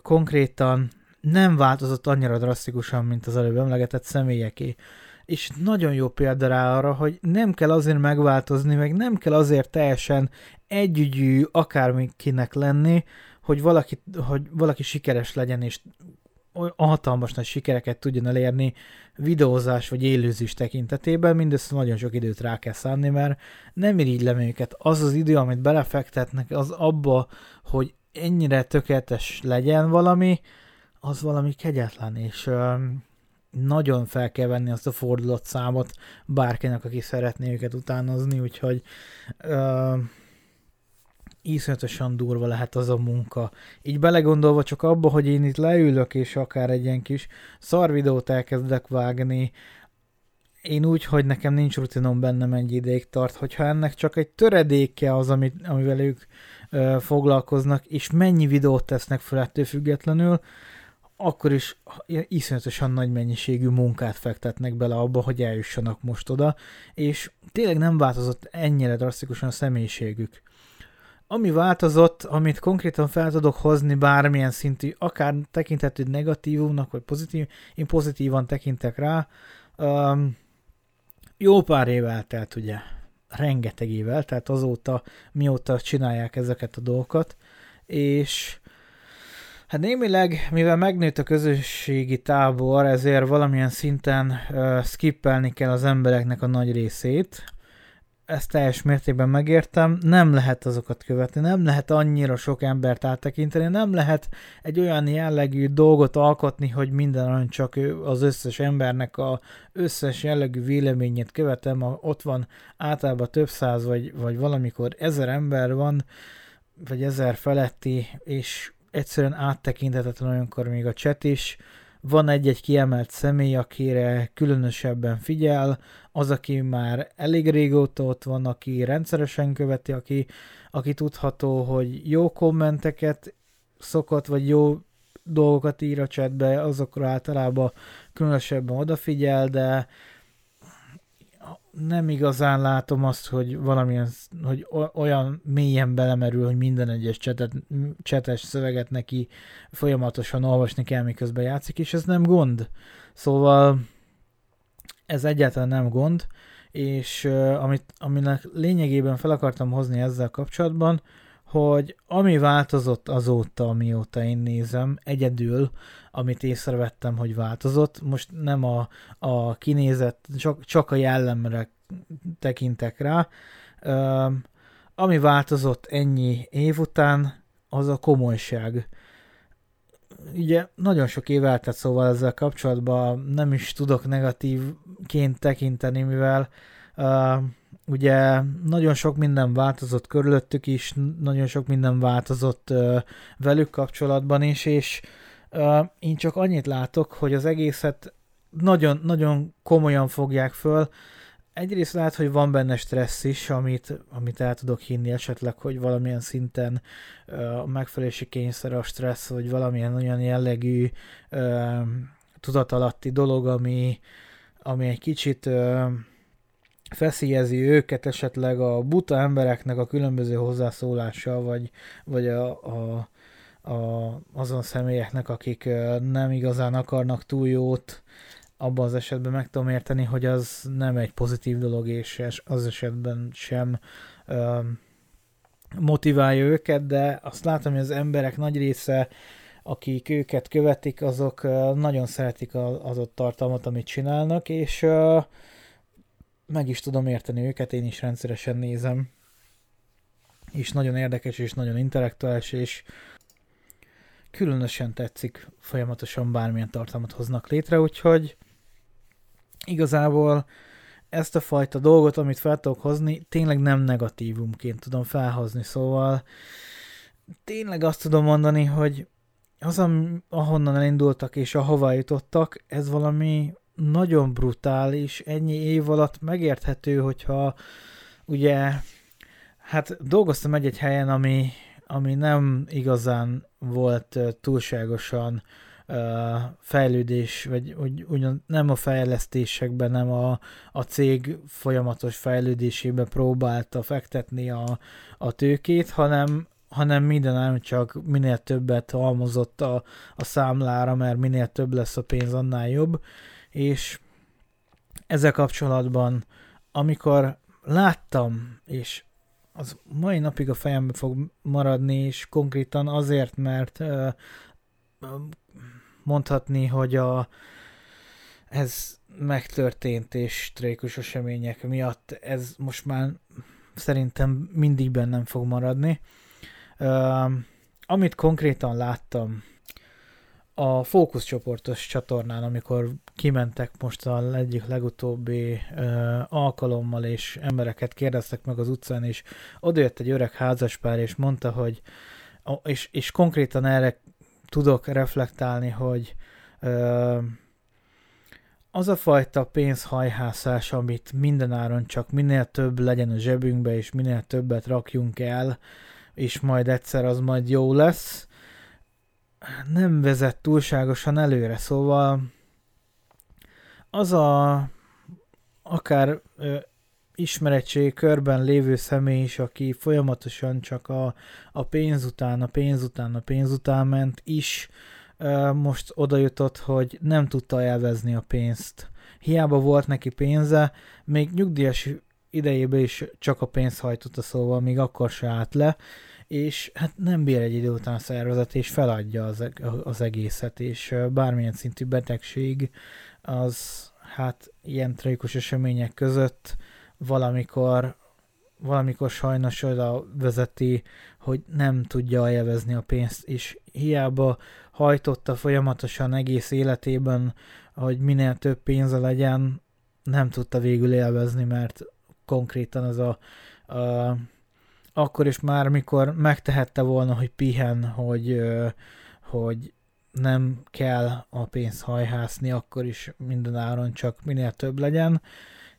konkrétan nem változott annyira drasztikusan, mint az előbb emlegetett személyeké. És nagyon jó példa rá arra, hogy nem kell azért megváltozni, meg nem kell azért teljesen együgyű akármikinek lenni, hogy valaki, hogy valaki sikeres legyen, és a hatalmas nagy sikereket tudjon elérni videózás vagy élőzés tekintetében, mindössze nagyon sok időt rá kell szánni, mert nem irigylem őket. Az az idő, amit belefektetnek, az abba, hogy ennyire tökéletes legyen valami, az valami kegyetlen, és um, nagyon fel kell venni azt a fordulatszámot bárkinek, aki szeretné őket utánozni, úgyhogy um, iszonyatosan durva lehet az a munka. Így belegondolva csak abba, hogy én itt leülök, és akár egy ilyen kis szar videót elkezdek vágni, én úgy, hogy nekem nincs rutinom bennem egy ideig tart, hogyha ennek csak egy töredéke az, amit, amivel ők ö, foglalkoznak, és mennyi videót tesznek fel ettől függetlenül, akkor is iszonyatosan nagy mennyiségű munkát fektetnek bele abba, hogy eljussanak most oda, és tényleg nem változott ennyire drasztikusan a személyiségük ami változott, amit konkrétan fel tudok hozni bármilyen szintű, akár tekinthető negatívumnak, vagy pozitív, én pozitívan tekintek rá, um, jó pár év eltelt ugye, rengeteg év eltelt azóta, mióta csinálják ezeket a dolgokat, és Hát némileg, mivel megnőtt a közösségi tábor, ezért valamilyen szinten uh, skippelni kell az embereknek a nagy részét. Ezt teljes mértékben megértem. Nem lehet azokat követni, nem lehet annyira sok embert áttekinteni, nem lehet egy olyan jellegű dolgot alkotni, hogy minden csak az összes embernek a összes jellegű véleményét követem. Ott van általában több száz, vagy, vagy valamikor ezer ember van, vagy ezer feletti, és egyszerűen áttekinthetetlen olyankor még a chat is. Van egy-egy kiemelt személy, akire különösebben figyel, az, aki már elég régóta ott van, aki rendszeresen követi, aki, aki tudható, hogy jó kommenteket szokott, vagy jó dolgokat ír a chatbe, azokra általában különösebben odafigyel, de nem igazán látom azt, hogy valamilyen, hogy olyan mélyen belemerül, hogy minden egyes csetet, csetes szöveget neki folyamatosan olvasni kell, miközben játszik, és ez nem gond. Szóval ez egyáltalán nem gond, és amit, aminek lényegében fel akartam hozni ezzel kapcsolatban, hogy ami változott azóta, amióta én nézem, egyedül, amit észrevettem, hogy változott, most nem a, a kinézet, csak, csak a jellemre tekintek rá, ami változott ennyi év után, az a komolyság. Ugye nagyon sok év eltett szóval ezzel kapcsolatban nem is tudok negatívként tekinteni, mivel uh, ugye nagyon sok minden változott körülöttük is, nagyon sok minden változott uh, velük kapcsolatban is, és uh, én csak annyit látok, hogy az egészet nagyon, nagyon komolyan fogják föl. Egyrészt lehet, hogy van benne stressz is, amit, amit el tudok hinni esetleg, hogy valamilyen szinten a megfelelési kényszer, a stressz, vagy valamilyen olyan jellegű uh, tudatalatti dolog, ami, ami egy kicsit uh, feszélyezi őket esetleg a buta embereknek a különböző hozzászólása, vagy, vagy a, a, a, azon személyeknek, akik nem igazán akarnak túl jót, abban az esetben meg tudom érteni, hogy az nem egy pozitív dolog, és az esetben sem ö, motiválja őket, de azt látom, hogy az emberek nagy része, akik őket követik, azok nagyon szeretik az ott tartalmat, amit csinálnak, és ö, meg is tudom érteni őket, én is rendszeresen nézem, és nagyon érdekes, és nagyon intellektuális, és különösen tetszik, folyamatosan bármilyen tartalmat hoznak létre, úgyhogy igazából ezt a fajta dolgot, amit fel tudok hozni, tényleg nem negatívumként tudom felhozni, szóval tényleg azt tudom mondani, hogy az, ahonnan elindultak és ahova jutottak, ez valami nagyon brutális, ennyi év alatt megérthető, hogyha ugye, hát dolgoztam egy-egy helyen, ami, ami nem igazán volt túlságosan fejlődés, vagy úgy, ugyan nem a fejlesztésekben, nem a, a cég folyamatos fejlődésébe próbálta fektetni a, a tőkét, hanem hanem minden nem csak minél többet halmozott a, a számlára, mert minél több lesz a pénz, annál jobb. És ezzel kapcsolatban, amikor láttam, és az mai napig a fejembe fog maradni, és konkrétan azért, mert uh, mondhatni, hogy a, ez megtörtént, és trékus események miatt ez most már szerintem mindig bennem fog maradni. Uh, amit konkrétan láttam a fókuszcsoportos csatornán, amikor kimentek most a egyik legutóbbi ö, alkalommal, és embereket kérdeztek meg az utcán, és odajött egy öreg házaspár, és mondta, hogy és, és konkrétan erre tudok reflektálni, hogy ö, az a fajta pénzhajhászás, amit mindenáron csak minél több legyen a zsebünkbe, és minél többet rakjunk el, és majd egyszer az majd jó lesz, nem vezet túlságosan előre, szóval az a akár ö, ismeretség körben lévő személy is, aki folyamatosan csak a, a pénz után, a pénz után, a pénz után ment, is most oda jutott, hogy nem tudta elvezni a pénzt. Hiába volt neki pénze, még nyugdíjas idejében is csak a pénzt hajtotta, szóval még akkor se állt le, és hát nem bír egy idő után a szervezet, és feladja az, az egészet, és bármilyen szintű betegség az hát ilyen tragikus események között valamikor, valamikor sajnos oda vezeti, hogy nem tudja élvezni a pénzt, és hiába hajtotta folyamatosan egész életében, hogy minél több pénze legyen, nem tudta végül élvezni, mert konkrétan az a, a akkor is már, mikor megtehette volna, hogy pihen, hogy, hogy nem kell a pénzt hajhászni, akkor is minden áron csak minél több legyen,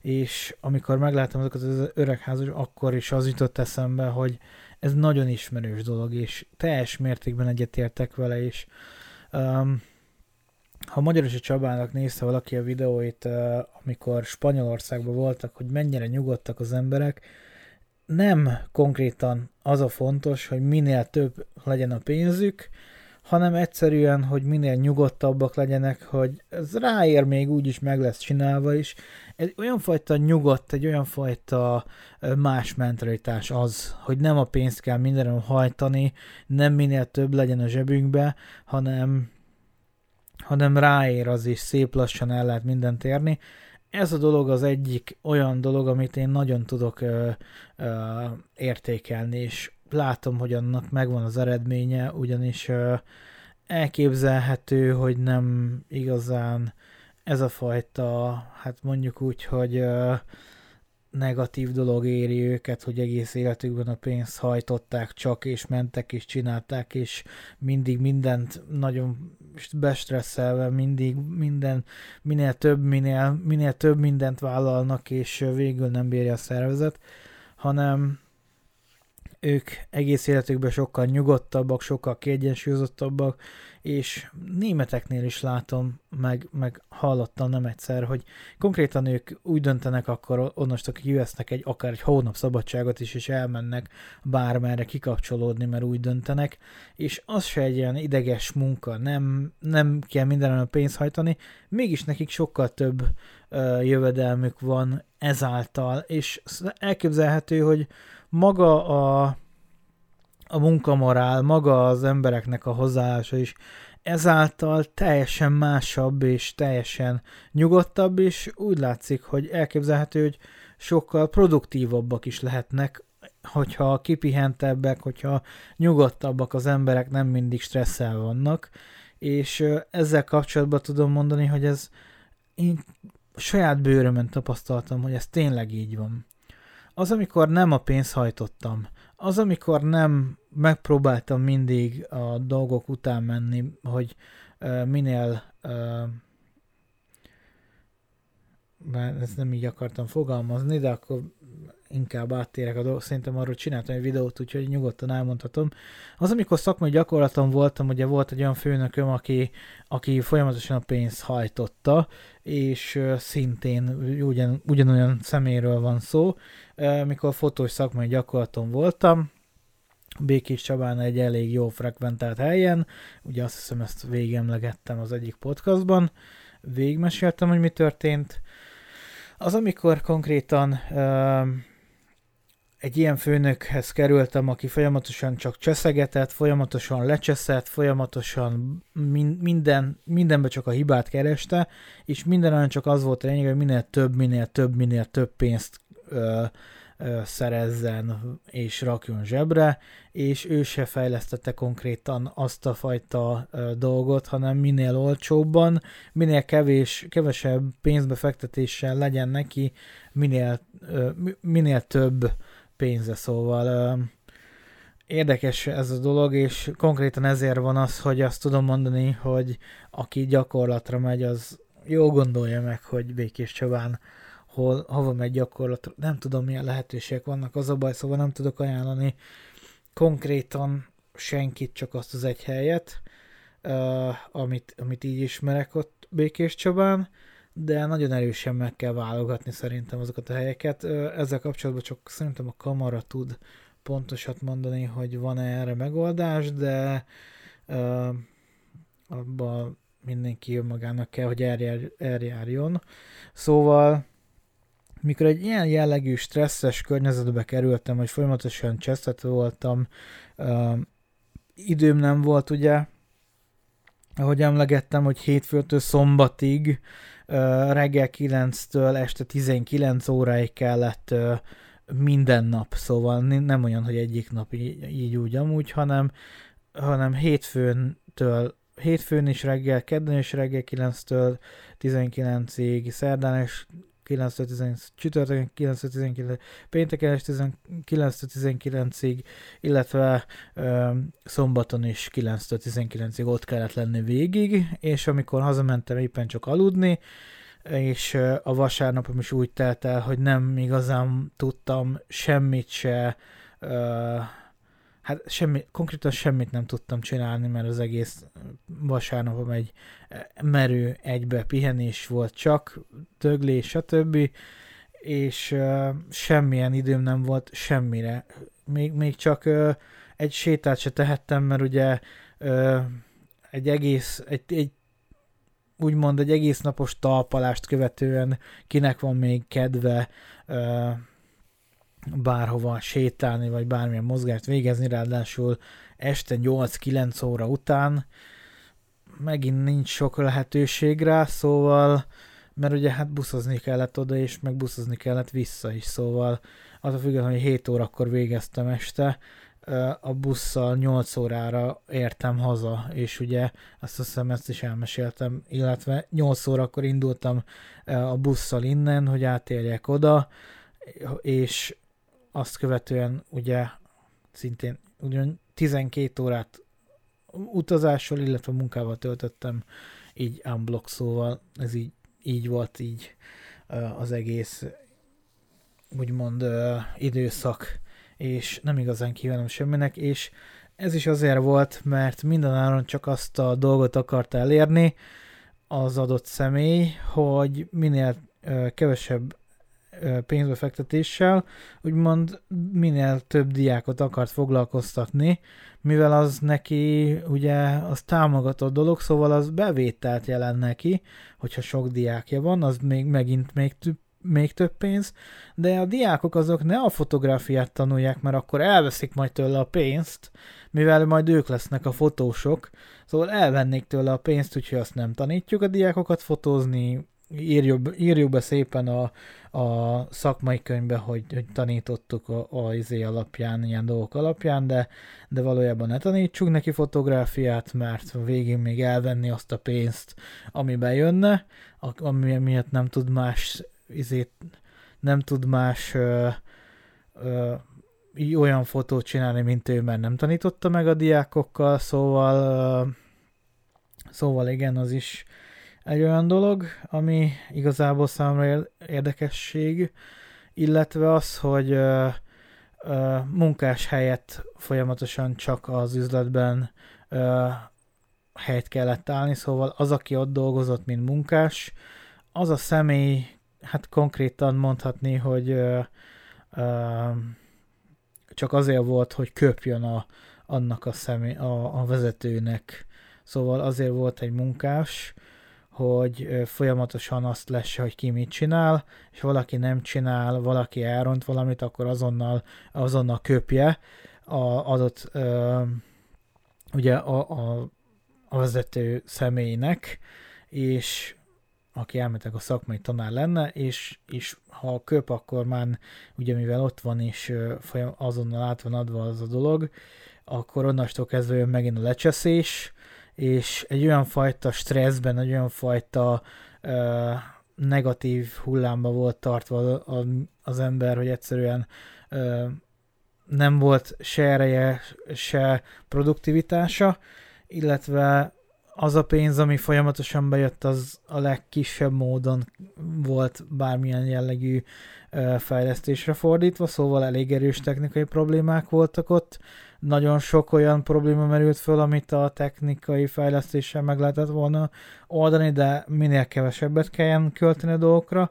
és amikor megláttam azokat az öregházas, akkor is az jutott eszembe, hogy ez nagyon ismerős dolog, és teljes mértékben egyetértek vele, és um, ha Magyarosi Csabának nézte valaki a videóit, uh, amikor Spanyolországban voltak, hogy mennyire nyugodtak az emberek, nem konkrétan az a fontos, hogy minél több legyen a pénzük, hanem egyszerűen, hogy minél nyugodtabbak legyenek, hogy ez ráér még úgy is meg lesz csinálva is. Egy olyan fajta nyugodt, egy olyan fajta más mentalitás az, hogy nem a pénzt kell mindenről hajtani, nem minél több legyen a zsebünkbe, hanem, hanem ráér az is, szép lassan el lehet mindent érni. Ez a dolog az egyik olyan dolog, amit én nagyon tudok ö, ö, értékelni, és látom, hogy annak megvan az eredménye, ugyanis elképzelhető, hogy nem igazán ez a fajta, hát mondjuk úgy, hogy negatív dolog éri őket, hogy egész életükben a pénzt hajtották csak, és mentek, és csinálták, és mindig mindent nagyon bestresszelve, mindig minden, minél több, minél, minél több mindent vállalnak, és végül nem bírja a szervezet, hanem ők egész életükben sokkal nyugodtabbak, sokkal kiegyensúlyozottabbak, és németeknél is látom, meg, meg hallottam nem egyszer, hogy konkrétan ők úgy döntenek akkor onnastól kivesznek egy akár egy hónap szabadságot is, és elmennek bármerre kikapcsolódni, mert úgy döntenek, és az se egy ilyen ideges munka, nem, nem kell mindenre a pénzt hajtani, mégis nekik sokkal több jövedelmük van ezáltal, és elképzelhető, hogy maga a a munkamorál, maga az embereknek a hozzáállása is ezáltal teljesen másabb és teljesen nyugodtabb, és úgy látszik, hogy elképzelhető, hogy sokkal produktívabbak is lehetnek, hogyha kipihentebbek, hogyha nyugodtabbak az emberek, nem mindig stresszel vannak, és ezzel kapcsolatban tudom mondani, hogy ez én saját bőrömön tapasztaltam, hogy ez tényleg így van. Az, amikor nem a pénzt hajtottam, az, amikor nem megpróbáltam mindig a dolgok után menni, hogy uh, minél uh, mert ezt nem így akartam fogalmazni, de akkor inkább áttérek a dolgok. Szerintem arról csináltam egy videót, úgyhogy nyugodtan elmondhatom. Az, amikor szakmai gyakorlaton voltam, ugye volt egy olyan főnököm, aki, aki folyamatosan a pénzt hajtotta, és szintén ugyan, ugyanolyan szeméről van szó. Mikor fotós szakmai gyakorlaton voltam, Békés Csabán egy elég jó frekventált helyen, ugye azt hiszem ezt végemlegettem az egyik podcastban, végigmeséltem, hogy mi történt. Az, amikor konkrétan uh, egy ilyen főnökhez kerültem, aki folyamatosan csak cseszegetett, folyamatosan lecseszett, folyamatosan min- minden, mindenbe csak a hibát kereste, és minden olyan csak az volt a lényeg, hogy minél több, minél több, minél több pénzt uh, szerezzen és rakjon zsebre, és ő se fejlesztette konkrétan azt a fajta dolgot, hanem minél olcsóbban, minél kevés, kevesebb pénzbefektetéssel legyen neki, minél, minél több pénze, szóval érdekes ez a dolog, és konkrétan ezért van az, hogy azt tudom mondani, hogy aki gyakorlatra megy, az jó gondolja meg, hogy Békés Csabán hol, hova megy gyakorlatra. Nem tudom, milyen lehetőségek vannak, az a baj, szóval nem tudok ajánlani konkrétan senkit, csak azt az egy helyet, amit, amit így ismerek ott Békés Csabán, de nagyon erősen meg kell válogatni szerintem azokat a helyeket. Ezzel kapcsolatban csak szerintem a kamara tud pontosat mondani, hogy van-e erre megoldás, de uh, abban mindenki magának kell, hogy eljár, eljárjon. Szóval mikor egy ilyen jellegű stresszes környezetbe kerültem, hogy folyamatosan csesztet voltam, uh, időm nem volt ugye, ahogy emlegettem, hogy hétfőtől szombatig reggel 9-től este 19 óráig kellett minden nap, szóval nem olyan, hogy egyik nap így, így úgy amúgy, hanem, hanem hétfőntől hétfőn is reggel, kedden is reggel 9-től 19-ig, szerdán is 9-19, csütörtökön 9-19, pénteken is 9-19-ig, illetve ö, szombaton is 9-19-ig ott kellett lenni végig, és amikor hazamentem éppen csak aludni, és a vasárnapom is úgy telt el, hogy nem igazán tudtam semmit se ö, hát semmi, konkrétan semmit nem tudtam csinálni, mert az egész vasárnapom egy merő egybe pihenés volt csak, döglés, stb. És uh, semmilyen időm nem volt semmire. Még, még csak uh, egy sétát se tehettem, mert ugye uh, egy egész, egy, egy úgymond egy egész napos talpalást követően kinek van még kedve uh, bárhova sétálni, vagy bármilyen mozgást végezni, ráadásul este 8-9 óra után megint nincs sok lehetőség rá, szóval, mert ugye hát buszozni kellett oda, és meg buszozni kellett vissza is, szóval attól függően, hogy 7 órakor végeztem este, a busszal 8 órára értem haza, és ugye azt hiszem ezt is elmeséltem, illetve 8 órakor indultam a busszal innen, hogy átérjek oda, és azt követően ugye szintén ugyan 12 órát utazással, illetve munkával töltöttem így unblock, szóval. Ez így, így volt így az egész úgymond időszak, és nem igazán kívánom semminek, és ez is azért volt, mert mindenáron csak azt a dolgot akart elérni az adott személy, hogy minél kevesebb pénzbefektetéssel, úgymond minél több diákot akart foglalkoztatni, mivel az neki ugye az támogatott dolog, szóval az bevételt jelent neki, hogyha sok diákja van, az még megint még több még több pénz, de a diákok azok ne a fotográfiát tanulják, mert akkor elveszik majd tőle a pénzt, mivel majd ők lesznek a fotósok, szóval elvennék tőle a pénzt, úgyhogy azt nem tanítjuk a diákokat fotózni, írjuk, írjuk be szépen a, a szakmai könyvbe, hogy, hogy tanítottuk a, a izé alapján, ilyen dolgok alapján, de, de valójában ne tanítsuk neki fotográfiát, mert végén még elvenni azt a pénzt, ami bejönne, ami miatt nem tud más izét, nem tud más ö, ö, olyan fotót csinálni, mint ő, mert nem tanította meg a diákokkal, szóval ö, szóval igen, az is egy olyan dolog, ami igazából számomra érdekesség, illetve az, hogy ö, ö, munkás helyett folyamatosan csak az üzletben ö, helyet kellett állni, szóval az, aki ott dolgozott, mint munkás, az a személy, hát konkrétan mondhatni, hogy ö, ö, csak azért volt, hogy köpjön a, annak a, személy, a, a vezetőnek. Szóval azért volt egy munkás, hogy folyamatosan azt lesz, hogy ki mit csinál, és valaki nem csinál, valaki elront valamit, akkor azonnal, azonnal köpje a adott ö, ugye a, a, a vezető személynek, és aki elmetek a szakmai tanár lenne, és, és ha köp, akkor már ugye mivel ott van, és azonnal át van adva az a dolog, akkor onnastól kezdve jön megint a lecseszés, és egy olyan fajta stresszben, egy olyan fajta ö, negatív hullámba volt tartva az ember, hogy egyszerűen ö, nem volt se ereje, se produktivitása, illetve az a pénz, ami folyamatosan bejött, az a legkisebb módon volt bármilyen jellegű fejlesztésre fordítva, szóval elég erős technikai problémák voltak ott. Nagyon sok olyan probléma merült föl, amit a technikai fejlesztéssel meg lehetett volna oldani, de minél kevesebbet kelljen költeni a dolgokra,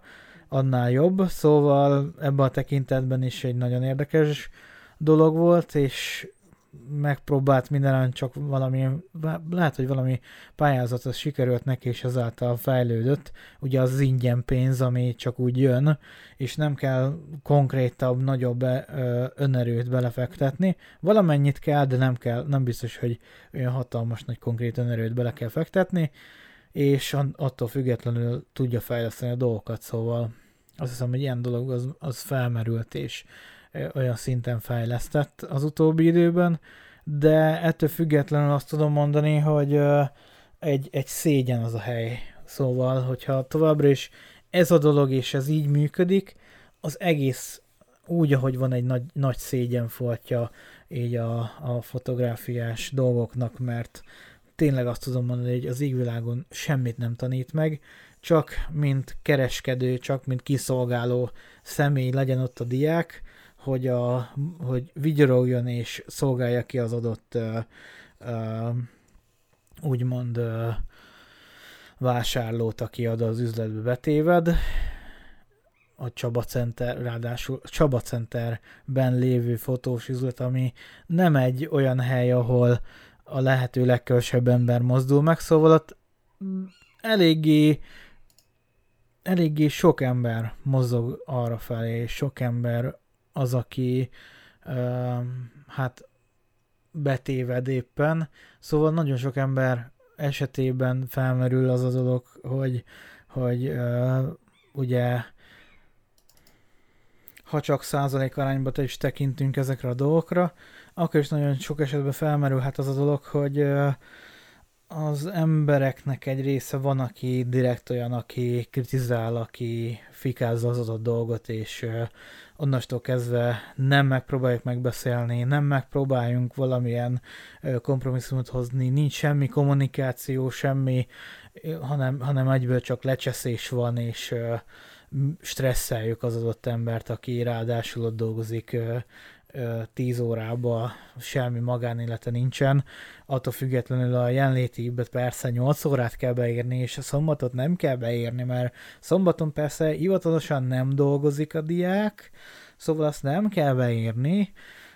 annál jobb. Szóval ebben a tekintetben is egy nagyon érdekes dolog volt, és megpróbált minden csak valami, lehet, hogy valami pályázat az sikerült neki, és ezáltal fejlődött. Ugye az ingyen pénz, ami csak úgy jön, és nem kell konkrétabb, nagyobb önerőt belefektetni. Valamennyit kell, de nem kell, nem biztos, hogy olyan hatalmas nagy konkrét önerőt bele kell fektetni, és attól függetlenül tudja fejleszteni a dolgokat, szóval azt hiszem, hogy ilyen dolog az, az felmerült, és olyan szinten fejlesztett az utóbbi időben, de ettől függetlenül azt tudom mondani, hogy egy, egy szégyen az a hely. Szóval, hogyha továbbra is ez a dolog és ez így működik, az egész úgy, ahogy van egy nagy, nagy szégyenfoltja így a, a fotográfiás dolgoknak, mert tényleg azt tudom mondani, hogy az égvilágon semmit nem tanít meg, csak mint kereskedő, csak mint kiszolgáló személy legyen ott a diák, hogy, a, hogy vigyorogjon és szolgálja ki az adott uh, uh, úgymond uh, vásárlót, aki ad az üzletbe betéved. A Csaba Center, ráadásul Csaba Centerben lévő fotós üzlet, ami nem egy olyan hely, ahol a lehető legkevesebb ember mozdul meg, szóval ott eléggé eléggé sok ember mozog arra felé, és sok ember az, aki uh, hát betéved éppen. Szóval nagyon sok ember esetében felmerül az a dolog, hogy, hogy uh, ugye ha csak százalék arányba is tekintünk ezekre a dolgokra, akkor is nagyon sok esetben felmerül hát az a dolog, hogy uh, az embereknek egy része van, aki direkt olyan, aki kritizál, aki fikázza az adott dolgot, és onnastól kezdve nem megpróbáljuk megbeszélni, nem megpróbáljunk valamilyen kompromisszumot hozni, nincs semmi kommunikáció, semmi, hanem, hanem egyből csak lecseszés van, és stresszeljük az adott embert, aki ráadásul ott dolgozik 10 órába semmi magánélete nincsen, attól függetlenül a jelenléti időt persze 8 órát kell beírni, és a szombatot nem kell beírni, mert szombaton persze hivatalosan nem dolgozik a diák, szóval azt nem kell beírni,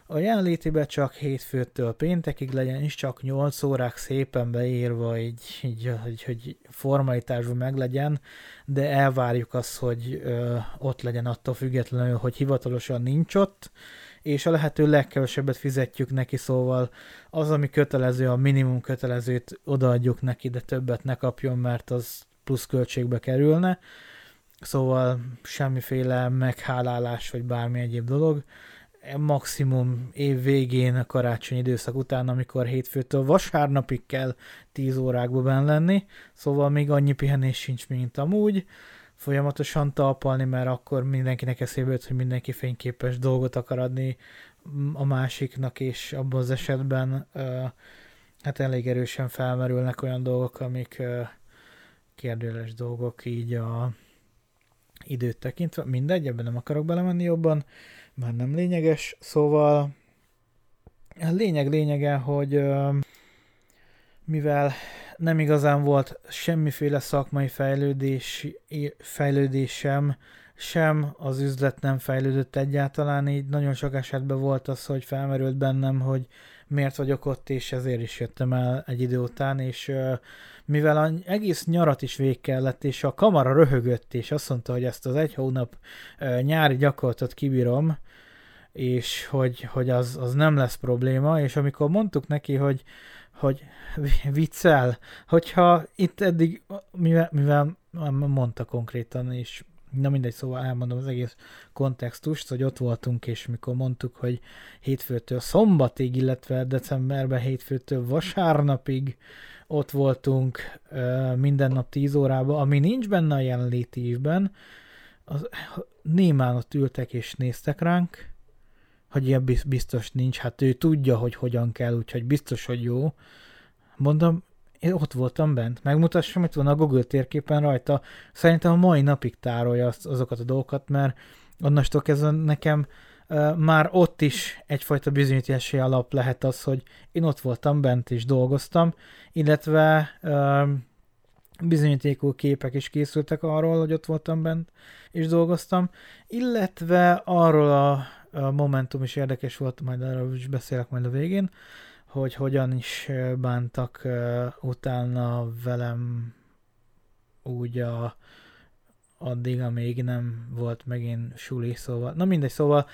a jelenlétibe csak hétfőtől péntekig legyen is csak 8 órák szépen beírva, így, így hogy, hogy formalitásban meglegyen, de elvárjuk azt, hogy ö, ott legyen attól függetlenül, hogy hivatalosan nincs ott, és a lehető legkevesebbet fizetjük neki, szóval az, ami kötelező, a minimum kötelezőt odaadjuk neki, de többet ne kapjon, mert az plusz költségbe kerülne. Szóval semmiféle meghálálás, vagy bármi egyéb dolog. Maximum év végén, a karácsony időszak után, amikor hétfőtől vasárnapig kell 10 órákba benn lenni, szóval még annyi pihenés sincs, mint amúgy folyamatosan talpalni, mert akkor mindenkinek eszébe jut, hogy mindenki fényképes dolgot akar adni a másiknak, és abban az esetben hát elég erősen felmerülnek olyan dolgok, amik kérdőles dolgok így a időt tekintve. Mindegy, ebben nem akarok belemenni jobban, már nem lényeges, szóval a lényeg lényege, hogy mivel nem igazán volt semmiféle szakmai fejlődés, fejlődésem, sem az üzlet nem fejlődött egyáltalán, így nagyon sok esetben volt az, hogy felmerült bennem, hogy miért vagyok ott, és ezért is jöttem el egy idő után, és mivel egész nyarat is vég kellett, és a kamera röhögött, és azt mondta, hogy ezt az egy hónap nyári gyakorlatot kibírom, és hogy, hogy az, az nem lesz probléma, és amikor mondtuk neki, hogy hogy viccel, hogyha itt eddig, mivel, mivel mondta konkrétan, és na mindegy, szóval elmondom az egész kontextust, hogy ott voltunk, és mikor mondtuk, hogy hétfőtől szombatig, illetve decemberben hétfőtől vasárnapig ott voltunk minden nap 10 órában, ami nincs benne a jelenléti évben, az, némán ott ültek és néztek ránk, hogy ilyen biztos nincs, hát ő tudja, hogy hogyan kell, úgyhogy biztos, hogy jó. Mondom, én ott voltam bent, megmutassam, itt van a Google térképen rajta. Szerintem a mai napig tárolja az, azokat a dolgokat, mert onnastól kezdve nekem uh, már ott is egyfajta bizonyítási alap lehet az, hogy én ott voltam bent és dolgoztam, illetve uh, bizonyítékú képek is készültek arról, hogy ott voltam bent és dolgoztam, illetve arról a, Momentum is érdekes volt, majd arról is beszélek majd a végén, hogy hogyan is bántak utána velem úgy a, addig, amíg nem volt megint suli, szóval, na mindegy, szóval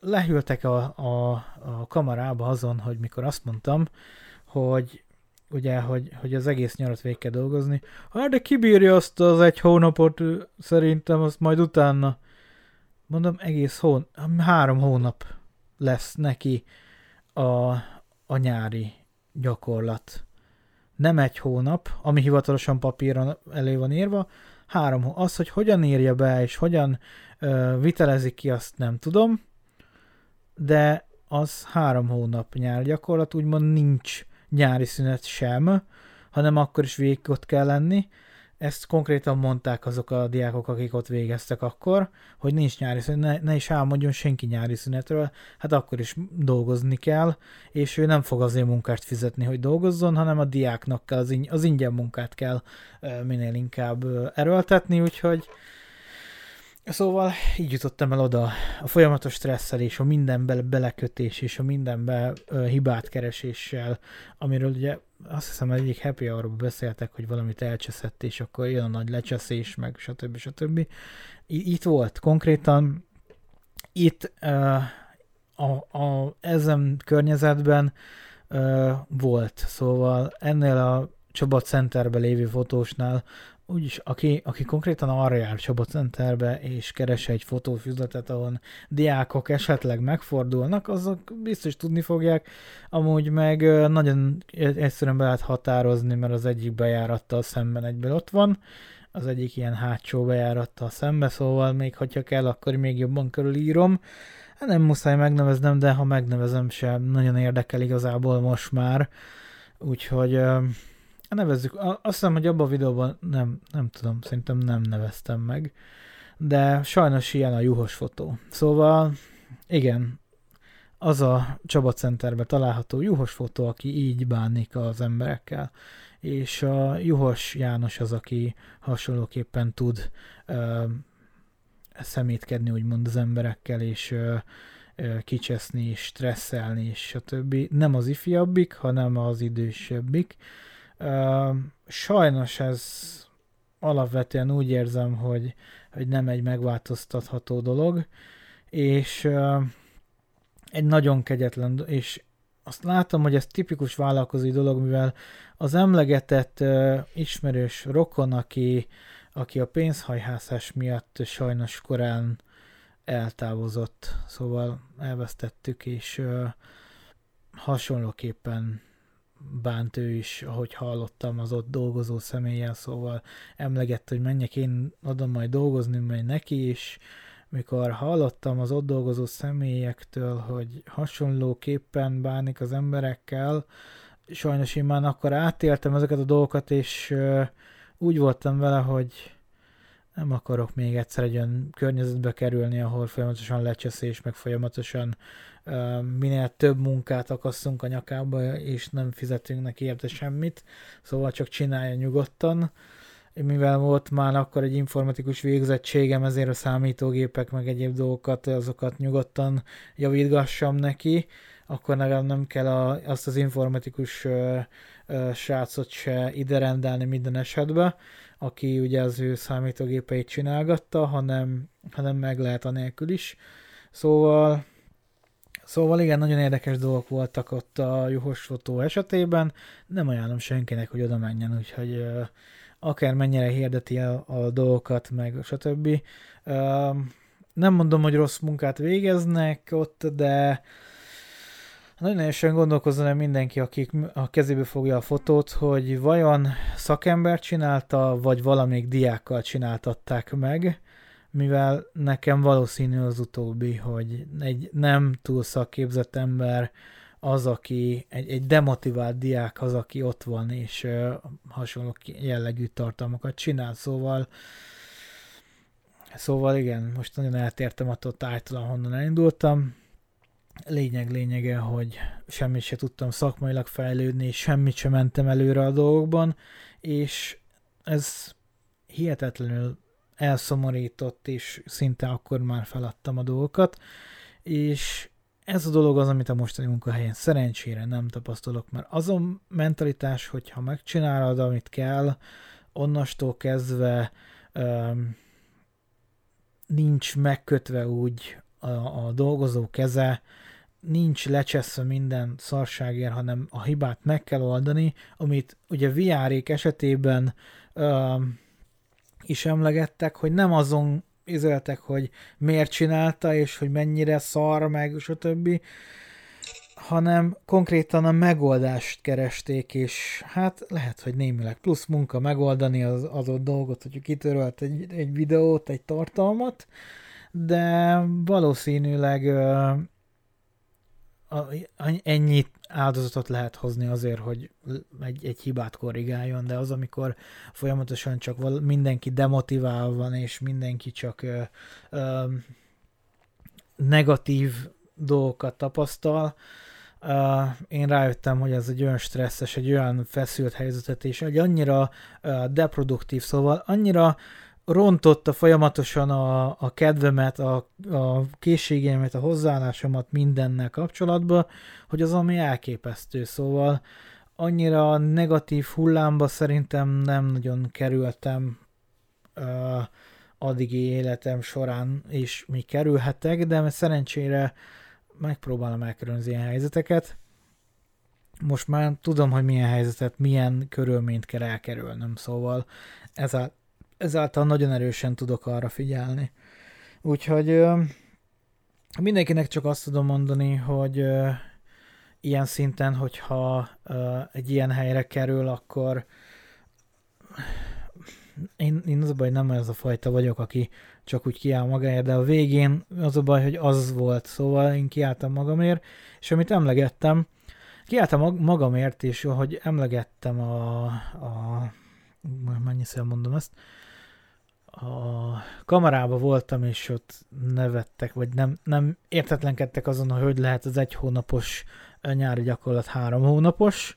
lehűltek a, a, a kamarába azon, hogy mikor azt mondtam, hogy ugye, hogy, hogy az egész nyarat végig kell dolgozni. Hát de kibírja azt az egy hónapot, szerintem azt majd utána. Mondom, egész hón, három hónap lesz neki a, a nyári gyakorlat. Nem egy hónap, ami hivatalosan papíron elő van írva, három. Az, hogy hogyan írja be, és hogyan ö, vitelezik ki, azt nem tudom, de az három hónap nyár gyakorlat, úgymond nincs nyári szünet sem, hanem akkor is végig ott kell lenni. Ezt konkrétan mondták azok a diákok, akik ott végeztek akkor, hogy nincs nyári szünet, ne, ne is álmodjon senki nyári szünetről, hát akkor is dolgozni kell, és ő nem fog azért munkást fizetni, hogy dolgozzon, hanem a diáknak kell, az, ing- az ingyen munkát kell minél inkább erőltetni, úgyhogy Szóval így jutottam el oda a folyamatos stresszelés, a mindenbe belekötés és a mindenbe ö, hibát kereséssel, amiről ugye azt hiszem egyik happy hour beszéltek, hogy valamit elcseszett, és akkor jön a nagy lecseszés, meg stb. stb. Itt volt konkrétan, itt ö, a, a, ezen környezetben ö, volt, szóval ennél a Csaba Centerbe lévő fotósnál úgyis, aki, aki konkrétan arra jár Csaba Centerbe, és keres egy fotófüzletet, ahol diákok esetleg megfordulnak, azok biztos tudni fogják, amúgy meg nagyon egyszerűen be lehet határozni, mert az egyik bejárattal szemben egyből ott van, az egyik ilyen hátsó bejárattal szembe, szóval még hogyha kell, akkor még jobban körülírom. Hát nem muszáj megneveznem, de ha megnevezem sem, nagyon érdekel igazából most már. Úgyhogy nevezzük, azt hiszem, hogy abban a videóban nem, nem tudom, szerintem nem neveztem meg, de sajnos ilyen a juhos fotó. Szóval, igen, az a Csaba Centerben található juhos fotó, aki így bánik az emberekkel, és a juhos János az, aki hasonlóképpen tud ö, szemétkedni úgymond az emberekkel, és ö, ö, kicseszni, és stresszelni, és stb. Nem az ifjabbik, hanem az idősebbik, sajnos ez alapvetően úgy érzem, hogy, hogy nem egy megváltoztatható dolog, és egy nagyon kegyetlen, és azt látom, hogy ez tipikus vállalkozói dolog, mivel az emlegetett uh, ismerős rokon, aki, aki a pénzhajhászás miatt sajnos korán eltávozott, szóval elvesztettük, és uh, hasonlóképpen bánt ő is, ahogy hallottam az ott dolgozó személyen, szóval emlegette, hogy menjek én oda majd dolgozni, majd neki is, mikor hallottam az ott dolgozó személyektől, hogy hasonlóképpen bánik az emberekkel, sajnos én már akkor átéltem ezeket a dolgokat, és úgy voltam vele, hogy nem akarok még egyszer egy olyan környezetbe kerülni, ahol folyamatosan lecseszés, meg folyamatosan minél több munkát akasszunk a nyakába, és nem fizetünk neki érte semmit, szóval csak csinálja nyugodtan. Mivel volt már akkor egy informatikus végzettségem, ezért a számítógépek meg egyéb dolgokat, azokat nyugodtan javítgassam neki, akkor legalább nem kell a, azt az informatikus ö, ö, srácot se ide rendelni minden esetben, aki ugye az ő számítógépeit csinálgatta, hanem, hanem meg lehet anélkül is. Szóval Szóval igen, nagyon érdekes dolgok voltak ott a juhos fotó esetében. Nem ajánlom senkinek, hogy oda menjen, úgyhogy akár mennyire hirdeti a, a dolgokat, meg stb. Uh, nem mondom, hogy rossz munkát végeznek ott, de nagyon erősen gondolkozzon mindenki, akik a kezébe fogja a fotót, hogy vajon szakember csinálta, vagy valamelyik diákkal csináltatták meg, mivel nekem valószínű az utóbbi, hogy egy nem túl szakképzett ember az, aki egy, egy demotivált diák az, aki ott van, és uh, hasonló jellegű tartalmakat csinál, szóval Szóval igen, most nagyon eltértem attól tájtól, ahonnan elindultam. Lényeg lényege, hogy semmit se tudtam szakmailag fejlődni, és semmit sem mentem előre a dolgokban, és ez hihetetlenül elszomorított, és szinte akkor már feladtam a dolgokat, és ez a dolog az, amit a mostani munkahelyen szerencsére nem tapasztalok, mert az a mentalitás, hogyha megcsinálod, amit kell, onnastól kezdve um, nincs megkötve úgy a, a dolgozó keze, nincs lecseszve minden szarságért, hanem a hibát meg kell oldani, amit ugye VR-ék esetében um, is emlegettek, hogy nem azon izéltek, hogy miért csinálta, és hogy mennyire szar, meg stb., hanem konkrétan a megoldást keresték, és hát lehet, hogy némileg plusz munka megoldani az adott dolgot, hogy kitörölt egy, egy videót, egy tartalmat, de valószínűleg ennyit áldozatot lehet hozni azért, hogy egy, egy hibát korrigáljon, de az, amikor folyamatosan csak val- mindenki demotiválva van, és mindenki csak ö, ö, negatív dolgokat tapasztal, Uh, én rájöttem, hogy ez egy olyan stresszes, egy olyan feszült helyzetet, és egy annyira uh, deproduktív, szóval annyira rontotta folyamatosan a, a kedvemet, a, a készségemet, a hozzáállásomat mindennel kapcsolatban, hogy az ami elképesztő. Szóval annyira negatív hullámba szerintem nem nagyon kerültem uh, addigi életem során, és mi kerülhetek, de szerencsére megpróbálom elkerülni az ilyen helyzeteket. Most már tudom, hogy milyen helyzetet, milyen körülményt kell elkerülnöm, szóval ezáltal ezáltal nagyon erősen tudok arra figyelni. Úgyhogy mindenkinek csak azt tudom mondani, hogy ilyen szinten, hogyha egy ilyen helyre kerül, akkor én, én az a baj, nem az a fajta vagyok, aki csak úgy kiáll magáért, de a végén az a baj, hogy az volt, szóval én kiálltam magamért, és amit emlegettem, kiálltam magamért, és hogy emlegettem a, a mennyiszer mondom ezt, a kamerába voltam, és ott nevettek, vagy nem, nem értetlenkedtek azon, hogy hogy lehet az egy hónapos nyári gyakorlat három hónapos.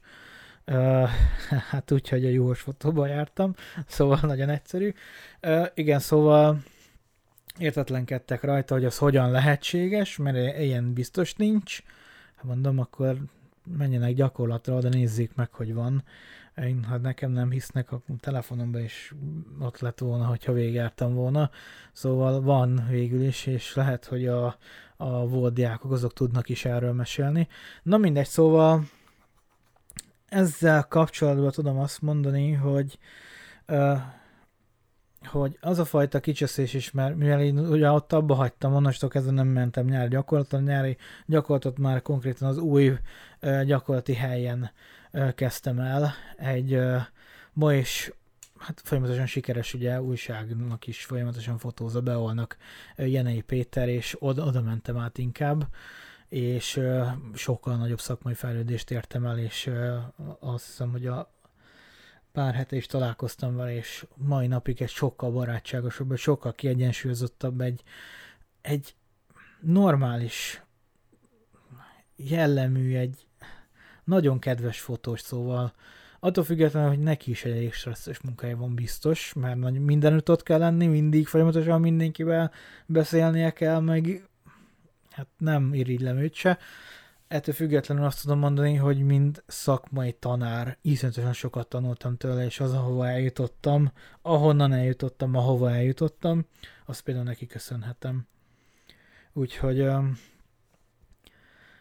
Uh, hát úgy, hogy a jóos fotóba jártam, szóval nagyon egyszerű. Uh, igen, szóval értetlenkedtek rajta, hogy az hogyan lehetséges, mert ilyen biztos nincs. Hát mondom, akkor menjenek gyakorlatra, de nézzék meg, hogy van. Én, ha nekem nem hisznek, a telefonomban is ott lett volna, hogyha végigjártam volna. Szóval van végül is, és lehet, hogy a, a volt diákok azok tudnak is erről mesélni. Na mindegy, szóval ezzel kapcsolatban tudom azt mondani, hogy uh, hogy az a fajta kicseszés is, mert mivel én ugye ott abba hagytam, onnastól kezdve nem mentem nyári gyakorlatra, nyári gyakorlatot már konkrétan az új gyakorlati helyen kezdtem el. Egy ma is hát folyamatosan sikeres ugye újságnak is folyamatosan fotózza Beolnak Jenei Péter, és oda, oda mentem át inkább, és sokkal nagyobb szakmai fejlődést értem el, és azt hiszem, hogy a pár hete is találkoztam vele, és mai napig egy sokkal barátságosabb, egy sokkal kiegyensúlyozottabb, egy, egy normális jellemű, egy, nagyon kedves fotós, szóval attól függetlenül, hogy neki is egy elég stresszes munkája van biztos, mert mindenütt ott kell lenni, mindig folyamatosan mindenkivel beszélnie kell, meg hát nem irigylem őt se. Ettől függetlenül azt tudom mondani, hogy mind szakmai tanár iszonyatosan sokat tanultam tőle, és az, ahova eljutottam, ahonnan eljutottam, ahova eljutottam, azt például neki köszönhetem. Úgyhogy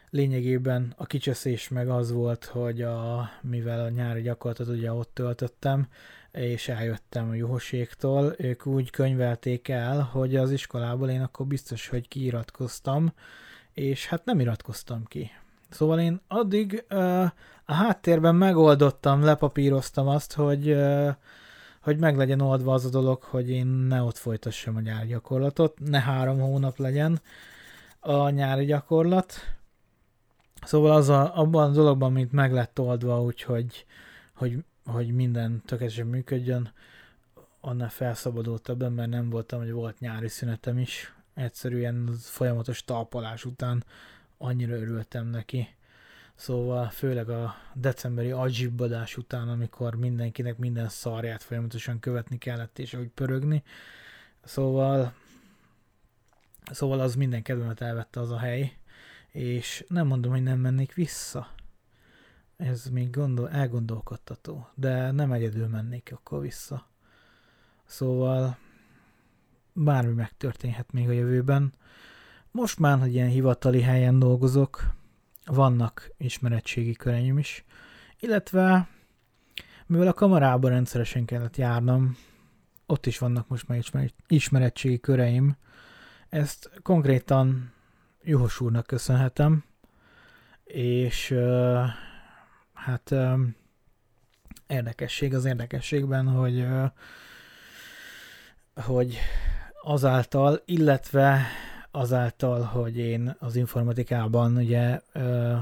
lényegében a kicseszés meg az volt, hogy a, mivel a nyári gyakorlatot ugye ott töltöttem, és eljöttem a juhoséktól, ők úgy könyvelték el, hogy az iskolából én akkor biztos, hogy kiiratkoztam, és hát nem iratkoztam ki. Szóval én addig uh, a háttérben megoldottam, lepapíroztam azt, hogy, uh, hogy meg legyen oldva az a dolog, hogy én ne ott folytassam a nyári gyakorlatot, ne három hónap legyen a nyári gyakorlat, Szóval az a, abban a dologban, mint meg lett oldva, úgyhogy hogy, hogy minden tökéletesen működjön, annál felszabadultabb ember nem voltam, hogy volt nyári szünetem is. Egyszerűen folyamatos talpalás után annyira örültem neki. Szóval főleg a decemberi agyibbadás után, amikor mindenkinek minden szarját folyamatosan követni kellett, és úgy pörögni. Szóval, szóval az minden kedvemet elvette az a hely, és nem mondom, hogy nem mennék vissza. Ez még gondol, elgondolkodtató, de nem egyedül mennék akkor vissza. Szóval bármi megtörténhet még a jövőben. Most már, hogy ilyen hivatali helyen dolgozok, vannak ismeretségi köreim is, illetve mivel a kamarában rendszeresen kellett járnom, ott is vannak most már ismeretségi köreim, ezt konkrétan Juhos úrnak köszönhetem, és uh, hát uh, érdekesség az érdekességben, hogy uh, hogy azáltal, illetve azáltal, hogy én az informatikában ugye ö,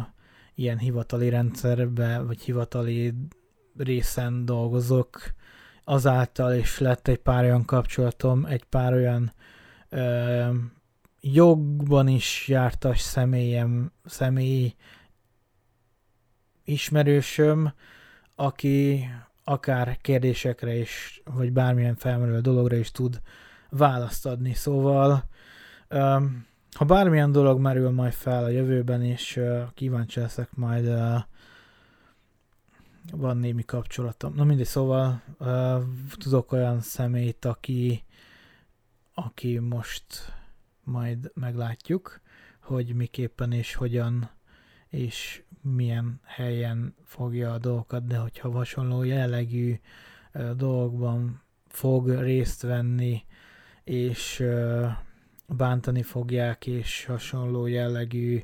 ilyen hivatali rendszerbe, vagy hivatali részen dolgozok, azáltal is lett egy pár olyan kapcsolatom, egy pár olyan ö, jogban is jártas személyem, személy ismerősöm, aki akár kérdésekre is, vagy bármilyen felmerülő dologra is tud választ adni. Szóval ha bármilyen dolog merül majd fel a jövőben, és kíváncsi leszek majd van némi kapcsolatom. Na mindegy, szóval tudok olyan személyt, aki, aki most majd meglátjuk, hogy miképpen és hogyan és milyen helyen fogja a dolgokat, de hogyha hasonló jellegű dolgokban fog részt venni, és bántani fogják, és hasonló jellegű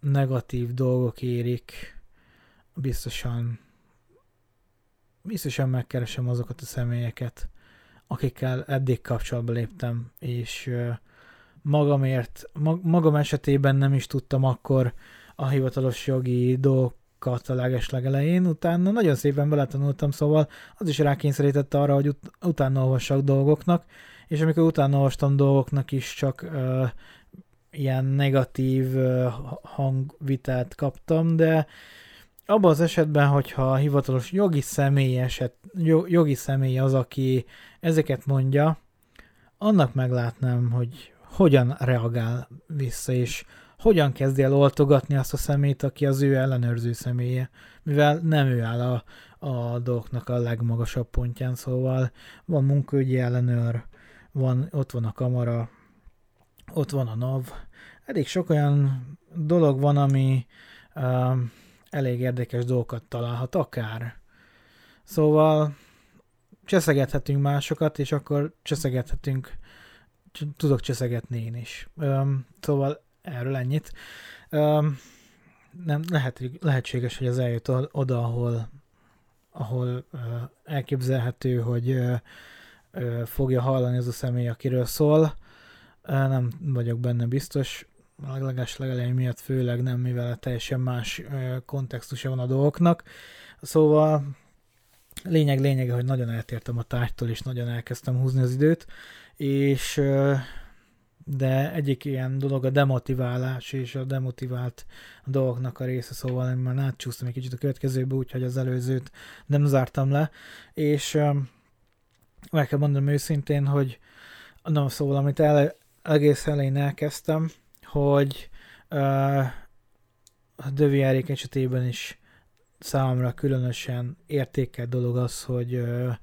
negatív dolgok érik, biztosan biztosan megkeresem azokat a személyeket, akikkel eddig kapcsolatba léptem, és magamért, magam esetében nem is tudtam akkor a hivatalos jogi dolgokat a leges legelején, utána nagyon szépen beletanultam, szóval az is rákényszerített arra, hogy ut- utána olvassak dolgoknak, és amikor utána olvastam dolgoknak is csak uh, ilyen negatív uh, hangvitát kaptam, de abban az esetben, hogyha a hivatalos jogi személy eset, jogi személy az, aki ezeket mondja, annak meglátnám, hogy hogyan reagál vissza, és hogyan kezdi el oltogatni azt a szemét, aki az ő ellenőrző személye, mivel nem ő áll a, a dolgoknak a legmagasabb pontján, szóval van munkaügyi ellenőr, van, ott van a kamera, ott van a NAV, elég sok olyan dolog van, ami uh, elég érdekes dolgokat találhat, akár. Szóval cseszegethetünk másokat, és akkor cseszegethetünk tudok cseszegetni én is. Um, szóval erről ennyit. Um, nem, lehet, lehetséges, hogy az eljut oda, ahol, ahol uh, elképzelhető, hogy uh, fogja hallani az a személy, akiről szól. Nem vagyok benne biztos, a leges legelején miatt főleg nem, mivel teljesen más kontextusa van a dolgoknak. Szóval lényeg lényege, hogy nagyon eltértem a tárgytól, és nagyon elkezdtem húzni az időt, és de egyik ilyen dolog a demotiválás és a demotivált dolgoknak a része, szóval én már átcsúsztam egy kicsit a következőbe, úgyhogy az előzőt nem zártam le, és meg kell mondanom őszintén, hogy na, szóval amit el, egész elején elkezdtem, hogy uh, a Döviárék esetében is számomra különösen értékelt dolog az, hogy uh,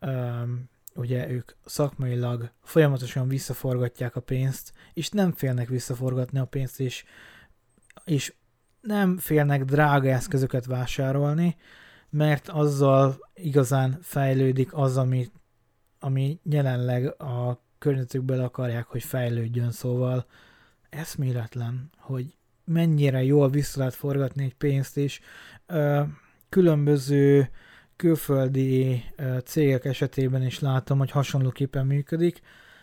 um, ugye ők szakmailag folyamatosan visszaforgatják a pénzt, és nem félnek visszaforgatni a pénzt, és, és nem félnek drága eszközöket vásárolni, mert azzal igazán fejlődik az, ami, ami jelenleg a környezetükből akarják, hogy fejlődjön, szóval eszméletlen, hogy mennyire jól vissza lehet forgatni egy pénzt, ö, különböző külföldi cégek esetében is látom, hogy hasonlóképpen működik.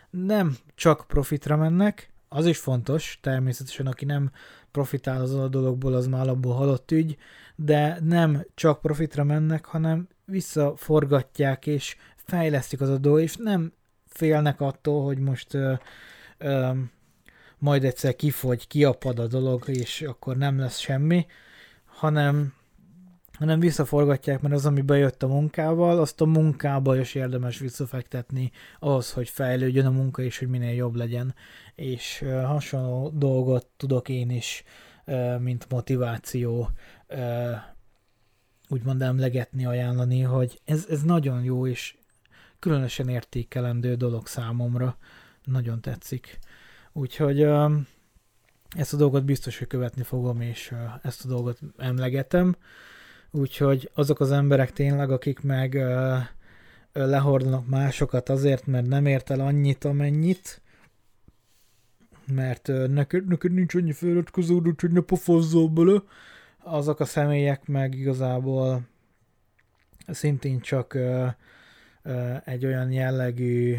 Nem csak profitra mennek, az is fontos, természetesen aki nem profitál az a dologból, az már abból halott ügy, de nem csak profitra mennek, hanem visszaforgatják és fejlesztik az a dolog, és nem félnek attól, hogy most ö, ö, majd egyszer kifogy, kiapad a dolog, és akkor nem lesz semmi, hanem hanem visszaforgatják, mert az, ami bejött a munkával, azt a munkába is érdemes visszafektetni ahhoz, hogy fejlődjön a munka, és hogy minél jobb legyen. És uh, hasonló dolgot tudok én is, uh, mint motiváció uh, úgymond emlegetni, ajánlani, hogy ez, ez nagyon jó, és különösen értékelendő dolog számomra. Nagyon tetszik. Úgyhogy ezt a dolgot biztos, hogy követni fogom, és ezt a dolgot emlegetem. Úgyhogy azok az emberek tényleg, akik meg lehordanak másokat azért, mert nem ért el annyit, amennyit, mert neked, neked nincs annyi feliratkozódott, hogy ne pofozzol bele, azok a személyek meg igazából szintén csak egy olyan jellegű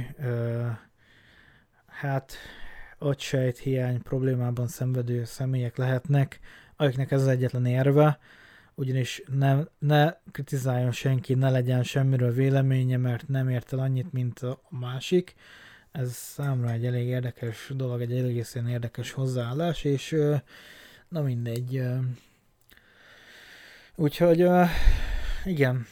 hát agysejt hiány problémában szenvedő személyek lehetnek, akiknek ez az egyetlen érve, ugyanis ne, ne kritizáljon senki, ne legyen semmiről véleménye, mert nem ért el annyit, mint a másik. Ez számra egy elég érdekes dolog, egy egészen érdekes hozzáállás, és na mindegy. Úgyhogy igen,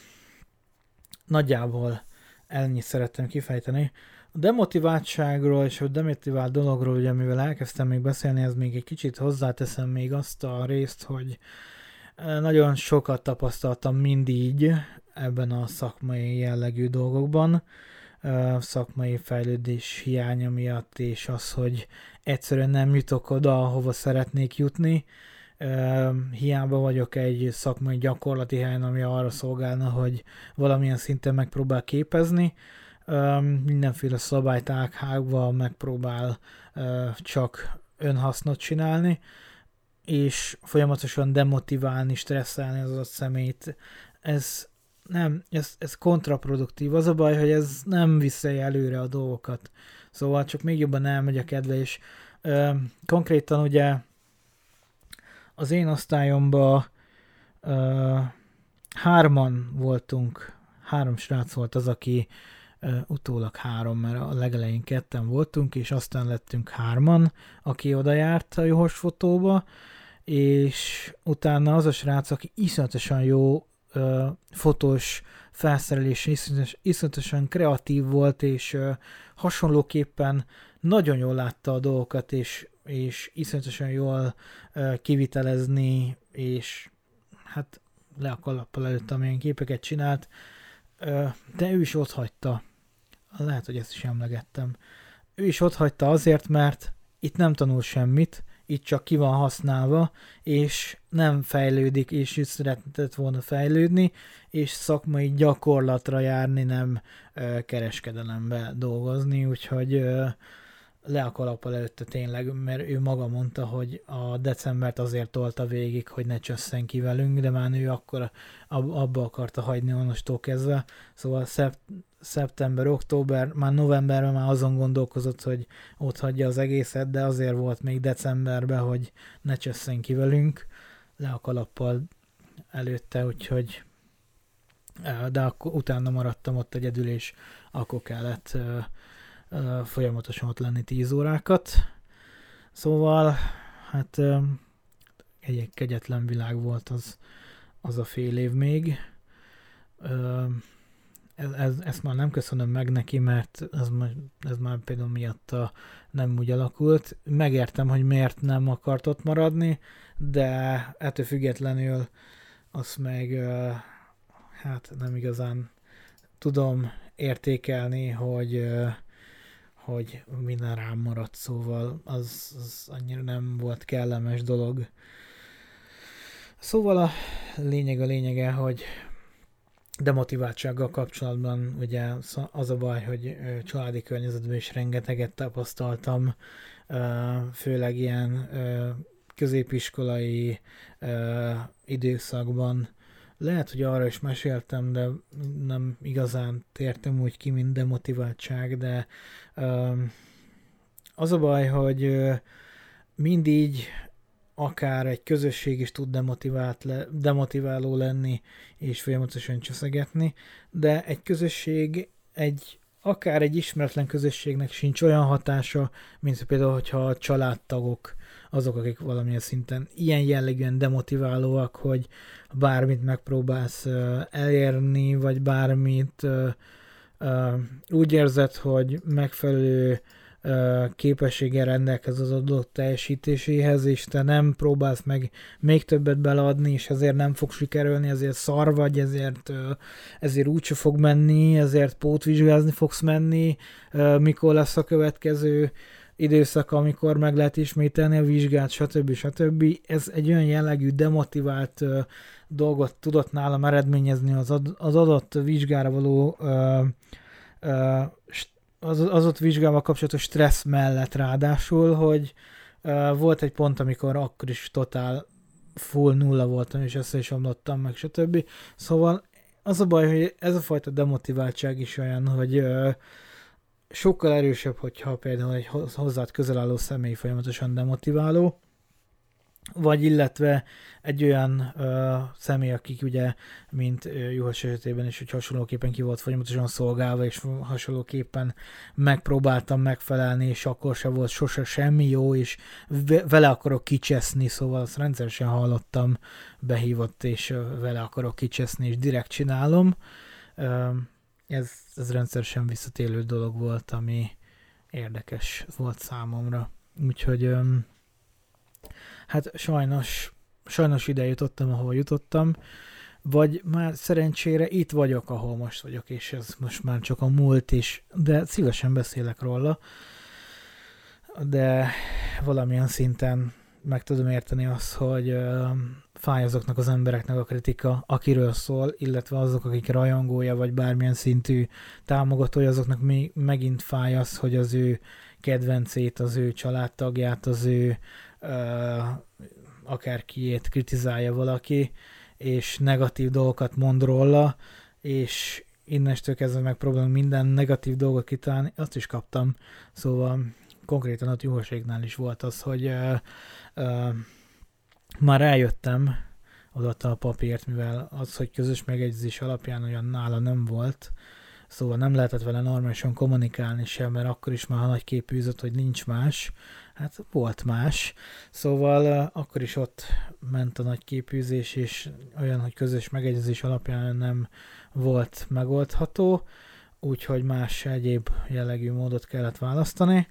nagyjából ennyit szerettem kifejteni. A demotiváltságról és a demotivált dologról, ugye mivel elkezdtem még beszélni, ez még egy kicsit hozzáteszem még azt a részt, hogy nagyon sokat tapasztaltam mindig ebben a szakmai jellegű dolgokban, szakmai fejlődés hiánya miatt, és az, hogy egyszerűen nem jutok oda, ahova szeretnék jutni. Hiába vagyok egy szakmai gyakorlati helyen, ami arra szolgálna, hogy valamilyen szinten megpróbál képezni, mindenféle szabályt ághágva megpróbál csak önhasznot csinálni, és folyamatosan demotiválni, stresszelni az adott szemét. Ez nem, ez, ez kontraproduktív. Az a baj, hogy ez nem viszi előre a dolgokat. Szóval csak még jobban elmegy a kedve, és ö, konkrétan ugye az én osztályomban ö, hárman voltunk, három srác volt az, aki ö, utólag három, mert a legelején ketten voltunk, és aztán lettünk hárman, aki oda járt a Johos fotóba, és utána az a srác, aki iszonyatosan jó ö, fotós felszerelés, iszonyatos, iszonyatosan kreatív volt, és ö, hasonlóképpen nagyon jól látta a dolgokat, és, és iszonyatosan jól kivitelezni, és hát le a kalappal előtt, amilyen képeket csinált, de ő is ott hagyta. Lehet, hogy ezt is emlegettem. Ő is ott hagyta azért, mert itt nem tanul semmit, itt csak ki van használva, és nem fejlődik, és is szeretett volna fejlődni, és szakmai gyakorlatra járni, nem ö, kereskedelembe dolgozni, úgyhogy ö, le a kalappal előtte tényleg, mert ő maga mondta, hogy a decembert azért tolta végig, hogy ne csösszen ki velünk, de már ő akkor abba akarta hagyni onnastól kezdve. Szóval szeptember, október, már novemberben már azon gondolkozott, hogy ott hagyja az egészet, de azért volt még decemberben, hogy ne csösszen ki velünk, le a kalappal előtte, úgyhogy de akkor utána maradtam ott egyedül, és akkor kellett folyamatosan ott lenni 10 órákat. Szóval, hát egy kegyetlen világ volt az, az a fél év még. Ez, ez, ezt már nem köszönöm meg neki, mert ez, ez már például miatta nem úgy alakult. Megértem, hogy miért nem akart ott maradni, de ettől függetlenül azt meg hát nem igazán tudom értékelni, hogy hogy minden rám maradt, szóval az, az annyira nem volt kellemes dolog. Szóval a lényeg a lényege, hogy demotiváltsággal kapcsolatban ugye az a baj, hogy családi környezetben is rengeteget tapasztaltam, főleg ilyen középiskolai időszakban, lehet, hogy arra is meséltem, de nem igazán tértem úgy ki, mint demotiváltság, de az a baj, hogy mindig akár egy közösség is tud demotivált le, demotiváló lenni, és folyamatosan cseszegetni, de egy közösség egy akár egy ismeretlen közösségnek sincs olyan hatása, mint például, hogyha a családtagok azok, akik valamilyen szinten ilyen jellegűen demotiválóak, hogy bármit megpróbálsz elérni, vagy bármit úgy érzed, hogy megfelelő képességgel rendelkez az adott teljesítéséhez, és te nem próbálsz meg még többet beleadni, és ezért nem fog sikerülni, ezért szar vagy, ezért, ezért úgyse fog menni, ezért pótvizsgázni fogsz menni, mikor lesz a következő időszak, amikor meg lehet ismételni a vizsgát, stb. stb. Ez egy olyan jellegű demotivált dolgot tudott nálam eredményezni az, ad, az adott vizsgára való az, az ott vizsgával kapcsolatos stressz mellett ráadásul, hogy uh, volt egy pont, amikor akkor is totál full nulla voltam, és össze is omlottam meg, stb. Szóval az a baj, hogy ez a fajta demotiváltság is olyan, hogy uh, sokkal erősebb, hogyha például egy hozzád közel álló személy folyamatosan demotiváló, vagy illetve egy olyan ö, személy, akik ugye, mint Juhas esetében is, hogy hasonlóképpen ki volt folyamatosan szolgálva, és hasonlóképpen megpróbáltam megfelelni, és akkor se volt sose semmi jó, és vele akarok kicseszni, szóval azt rendszeresen hallottam, behívott, és vele akarok kicseszni, és direkt csinálom. Ö, ez, ez rendszeresen visszatérő dolog volt, ami érdekes volt számomra. Úgyhogy hát sajnos, sajnos ide jutottam, ahol jutottam, vagy már szerencsére itt vagyok, ahol most vagyok, és ez most már csak a múlt is, de szívesen beszélek róla, de valamilyen szinten meg tudom érteni azt, hogy fáj azoknak az embereknek a kritika, akiről szól, illetve azok, akik rajongója, vagy bármilyen szintű támogatója, azoknak mi, megint fáj az, hogy az ő kedvencét, az ő családtagját, az ő akárkiét kritizálja valaki, és negatív dolgokat mond róla, és innestől kezdve megpróbálunk minden negatív dolgot kitalálni, azt is kaptam. Szóval konkrétan a juhoségnál is volt az, hogy uh, már eljöttem odatta a papírt, mivel az, hogy közös megegyezés alapján olyan nála nem volt, szóval nem lehetett vele normálisan kommunikálni sem, mert akkor is már nagy képűzött, hogy nincs más, hát volt más, szóval akkor is ott ment a nagy képűzés, és olyan, hogy közös megegyezés alapján nem volt megoldható, úgyhogy más egyéb jellegű módot kellett választani.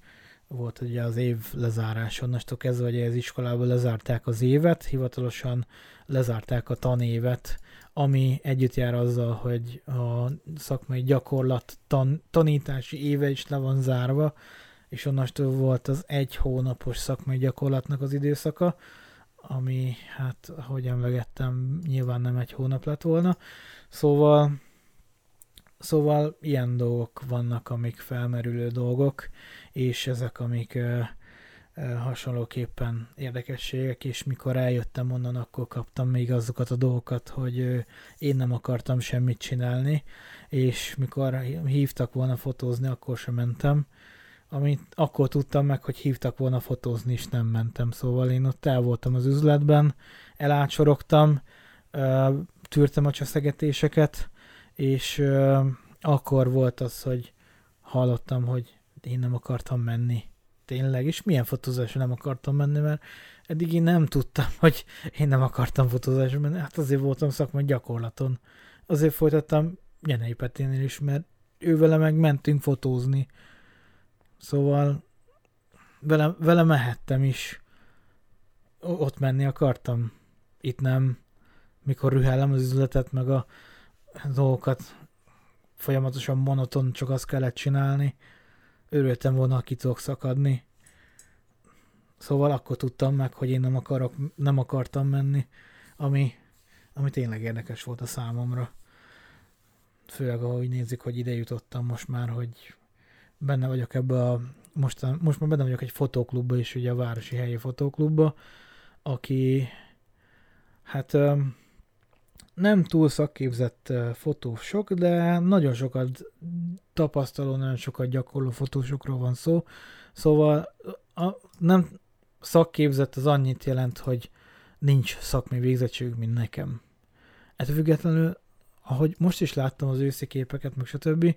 Volt ugye az év lezárás, onnastól kezdve, hogy az iskolában lezárták az évet, hivatalosan lezárták a tanévet, ami együtt jár azzal, hogy a szakmai gyakorlat tan- tanítási éve is le van zárva, és onnastól volt az egy hónapos szakmai gyakorlatnak az időszaka, ami, hát, ahogy emlegettem, nyilván nem egy hónap lett volna. Szóval, szóval ilyen dolgok vannak, amik felmerülő dolgok, és ezek, amik ö, ö, hasonlóképpen érdekességek, és mikor eljöttem onnan, akkor kaptam még azokat a dolgokat, hogy ö, én nem akartam semmit csinálni, és mikor hívtak volna fotózni, akkor sem mentem, amit akkor tudtam meg, hogy hívtak volna fotózni, és nem mentem. Szóval én ott el voltam az üzletben, elácsorogtam, tűrtem a cseszegetéseket, és akkor volt az, hogy hallottam, hogy én nem akartam menni. Tényleg, és milyen fotózásra nem akartam menni, mert eddig én nem tudtam, hogy én nem akartam fotózásra menni. Hát azért voltam szakmai gyakorlaton. Azért folytattam Jenei Peténél is, mert ő vele meg mentünk fotózni Szóval vele, vele mehettem is. Ott menni akartam. Itt nem. Mikor rühellem az üzletet, meg a dolgokat folyamatosan monoton, csak azt kellett csinálni. Örültem volna, ha ki tudok szakadni. Szóval akkor tudtam meg, hogy én nem, akarok, nem akartam menni, ami, ami tényleg érdekes volt a számomra. Főleg, ahogy nézik, hogy ide jutottam most már, hogy benne vagyok ebbe a, most, most már benne vagyok egy fotóklubba is, ugye a Városi Helyi Fotóklubba, aki hát nem túl szakképzett fotósok, de nagyon sokat tapasztaló, nagyon sokat gyakorló fotósokról van szó. Szóval a, nem szakképzett az annyit jelent, hogy nincs szakmai végzettség, mint nekem. Ettől függetlenül, ahogy most is láttam az őszi képeket, meg stb.,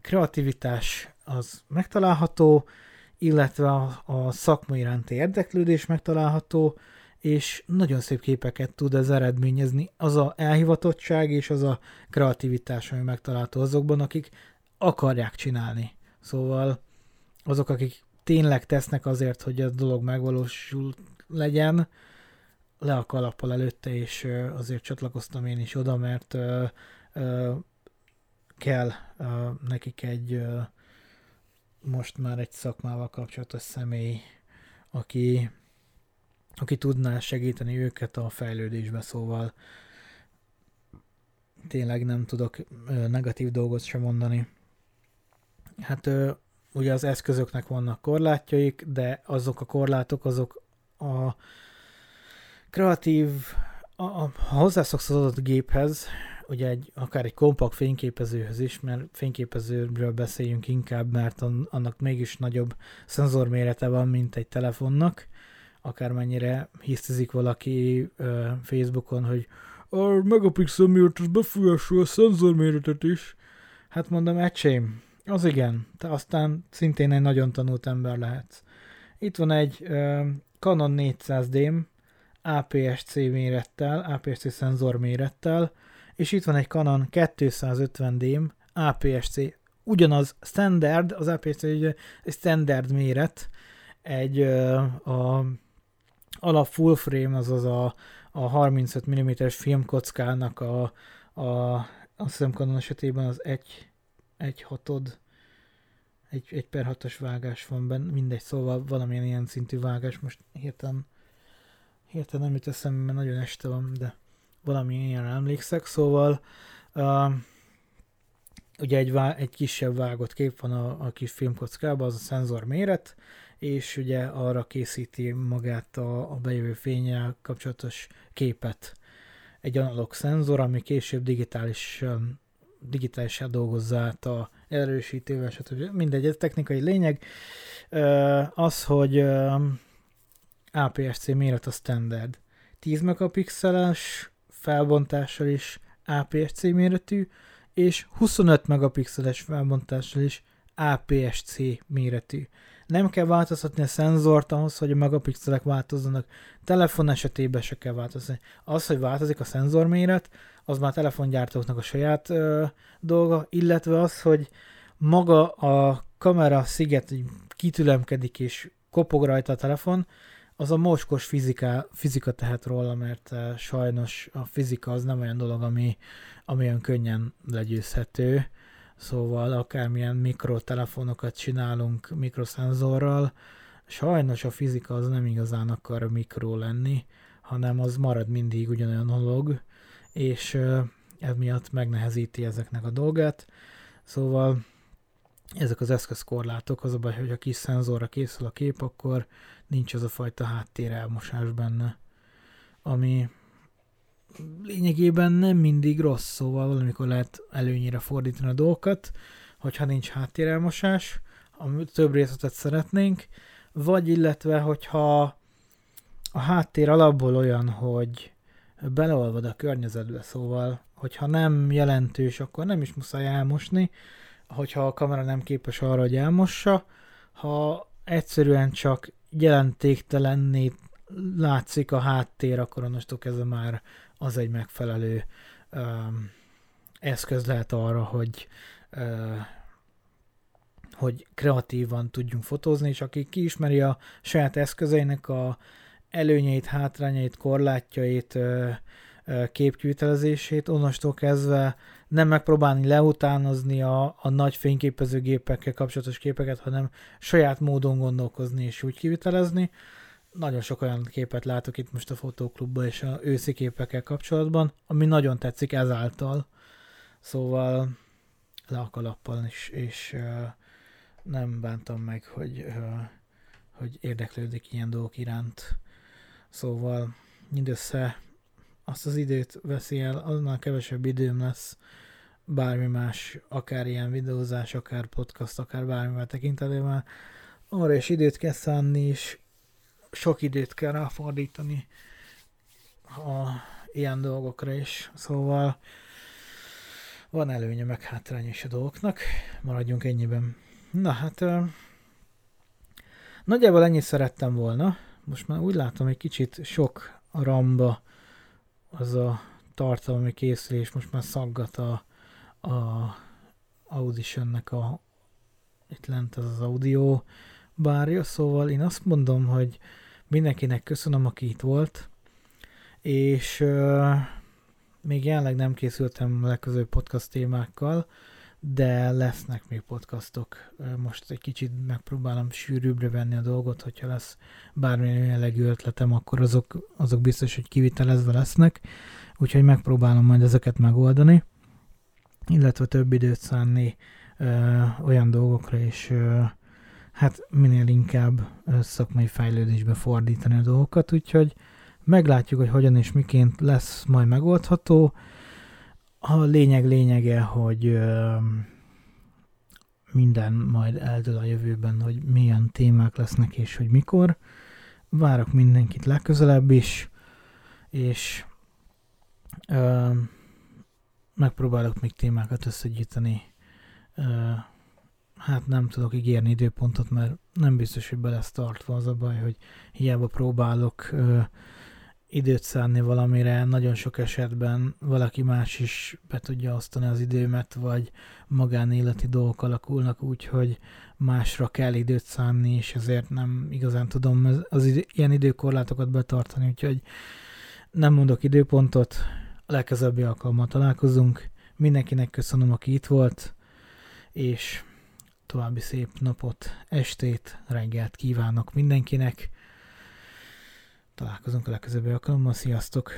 kreativitás az megtalálható, illetve a, a szakma iránti érdeklődés megtalálható, és nagyon szép képeket tud ez eredményezni. Az a elhivatottság és az a kreativitás, ami megtalálható azokban, akik akarják csinálni. Szóval azok, akik tényleg tesznek azért, hogy a dolog megvalósul legyen, le a kalappal előtte, és azért csatlakoztam én is oda, mert kell nekik egy most már egy szakmával kapcsolatos személy, aki, aki tudná segíteni őket a fejlődésbe, szóval tényleg nem tudok negatív dolgot sem mondani. Hát ugye az eszközöknek vannak korlátjaik, de azok a korlátok, azok a kreatív, a, a, ha hozzászoksz az adott géphez, ugye egy, akár egy kompakt fényképezőhöz is, mert fényképezőről beszéljünk inkább, mert annak mégis nagyobb szenzormérete van, mint egy telefonnak, akármennyire hisztizik valaki uh, Facebookon, hogy a megapixel miatt az befolyásol a szenzorméretet is. Hát mondom, ecsém, az igen, te aztán szintén egy nagyon tanult ember lehetsz. Itt van egy uh, Canon 400D-m, APS-C mérettel, APS-C szenzor mérettel, és itt van egy Canon 250D-m, APS-C, ugyanaz standard, az APS-C egy, standard méret, egy a alap full frame, azaz a, a 35 mm-es filmkockának a, a azt hiszem esetében az 1, 1 hatod, egy, egy per 6 vágás van benne, mindegy, szóval valamilyen ilyen szintű vágás, most hirtelen, hirtelen nem jut eszembe, mert nagyon este van, de valami ilyen emlékszek, szóval uh, ugye egy, vá- egy kisebb vágott kép van a, a kis filmkockában, az a szenzor méret, és ugye arra készíti magát a, a bejövő fényel kapcsolatos képet. Egy analóg szenzor, ami később digitális digitálisan dolgozza át a erősítővel, stb. Mindegy, ez technikai lényeg. Az, hogy APS-C méret a standard. 10 megapixeles felbontással is APS-C méretű, és 25 megapixeles felbontással is APS-C méretű. Nem kell változtatni a szenzort ahhoz, hogy a megapixelek változzanak. Telefon esetében se kell változni. Az, hogy változik a szenzorméret, az már a telefongyártóknak a saját ö, dolga, illetve az, hogy maga a kamera sziget kitülemkedik és kopog rajta a telefon, az a moskos fizika, fizika tehet róla, mert uh, sajnos a fizika az nem olyan dolog, ami, ami olyan könnyen legyőzhető. Szóval akármilyen mikrotelefonokat csinálunk mikroszenzorral, sajnos a fizika az nem igazán akar mikro lenni, hanem az marad mindig ugyanolyan dolog, és emiatt megnehezíti ezeknek a dolgát. Szóval ezek az eszközkorlátok, az a baj, hogy a kis szenzorra készül a kép, akkor nincs az a fajta háttér elmosás benne, ami lényegében nem mindig rossz, szóval valamikor lehet előnyire fordítani a dolgokat, hogyha nincs háttérelmosás, több részletet szeretnénk, vagy illetve, hogyha a háttér alapból olyan, hogy beleolvad a környezetbe, szóval, hogyha nem jelentős, akkor nem is muszáj elmosni, hogyha a kamera nem képes arra, hogy elmossa, ha egyszerűen csak jelentéktelenné látszik a háttér, akkor onnastól kezdve már az egy megfelelő um, eszköz lehet arra, hogy uh, hogy kreatívan tudjunk fotózni, és aki kiismeri a saját eszközeinek a előnyeit, hátrányait, korlátjait, uh, képkivitelezését, onnastól kezdve nem megpróbálni leutánozni a, a nagy fényképezőgépekkel kapcsolatos képeket, hanem saját módon gondolkozni és úgy kivitelezni. Nagyon sok olyan képet látok itt most a fotóklubban és a őszi képekkel kapcsolatban, ami nagyon tetszik ezáltal. Szóval le a kalappal is, és uh, nem bántam meg, hogy, uh, hogy érdeklődik ilyen dolgok iránt. Szóval mindössze azt az időt veszi el, annál kevesebb időm lesz bármi más, akár ilyen videózás, akár podcast, akár bármivel tekintetében. Arra is időt kell szánni, és sok időt kell ráfordítani a ilyen dolgokra is. Szóval van előnye meg hátránya is a dolgoknak. Maradjunk ennyiben. Na hát, nagyjából ennyit szerettem volna. Most már úgy látom, egy kicsit sok a ramba az a tartalmi készülés, most már szaggat a, a Auditionnek a itt lent az az audio bárja, szóval én azt mondom, hogy mindenkinek köszönöm, aki itt volt, és uh, még jelenleg nem készültem legközőbb podcast témákkal, de lesznek még podcastok. Most egy kicsit megpróbálom sűrűbbre venni a dolgot, hogyha lesz bármilyen jellegű ötletem, akkor azok, azok biztos, hogy kivitelezve lesznek, úgyhogy megpróbálom majd ezeket megoldani, illetve több időt szánni ö, olyan dolgokra, és ö, hát minél inkább ö, szakmai fejlődésbe fordítani a dolgokat, úgyhogy meglátjuk, hogy hogyan és miként lesz majd megoldható. A lényeg lényege, hogy ö, minden majd eldől a jövőben, hogy milyen témák lesznek és hogy mikor. Várok mindenkit legközelebb is, és ö, megpróbálok még témákat összegyűjteni hát nem tudok ígérni időpontot, mert nem biztos, hogy be lesz tartva az a baj, hogy hiába próbálok ö, időt szánni valamire, nagyon sok esetben valaki más is be tudja osztani az időmet, vagy magánéleti dolgok alakulnak úgy, hogy másra kell időt szánni, és ezért nem igazán tudom az, idő, ilyen időkorlátokat betartani, úgyhogy nem mondok időpontot, a legközelebbi alkalommal találkozunk. Mindenkinek köszönöm, aki itt volt, és további szép napot, estét, reggelt kívánok mindenkinek. Találkozunk a legközelebbi alkalommal, sziasztok!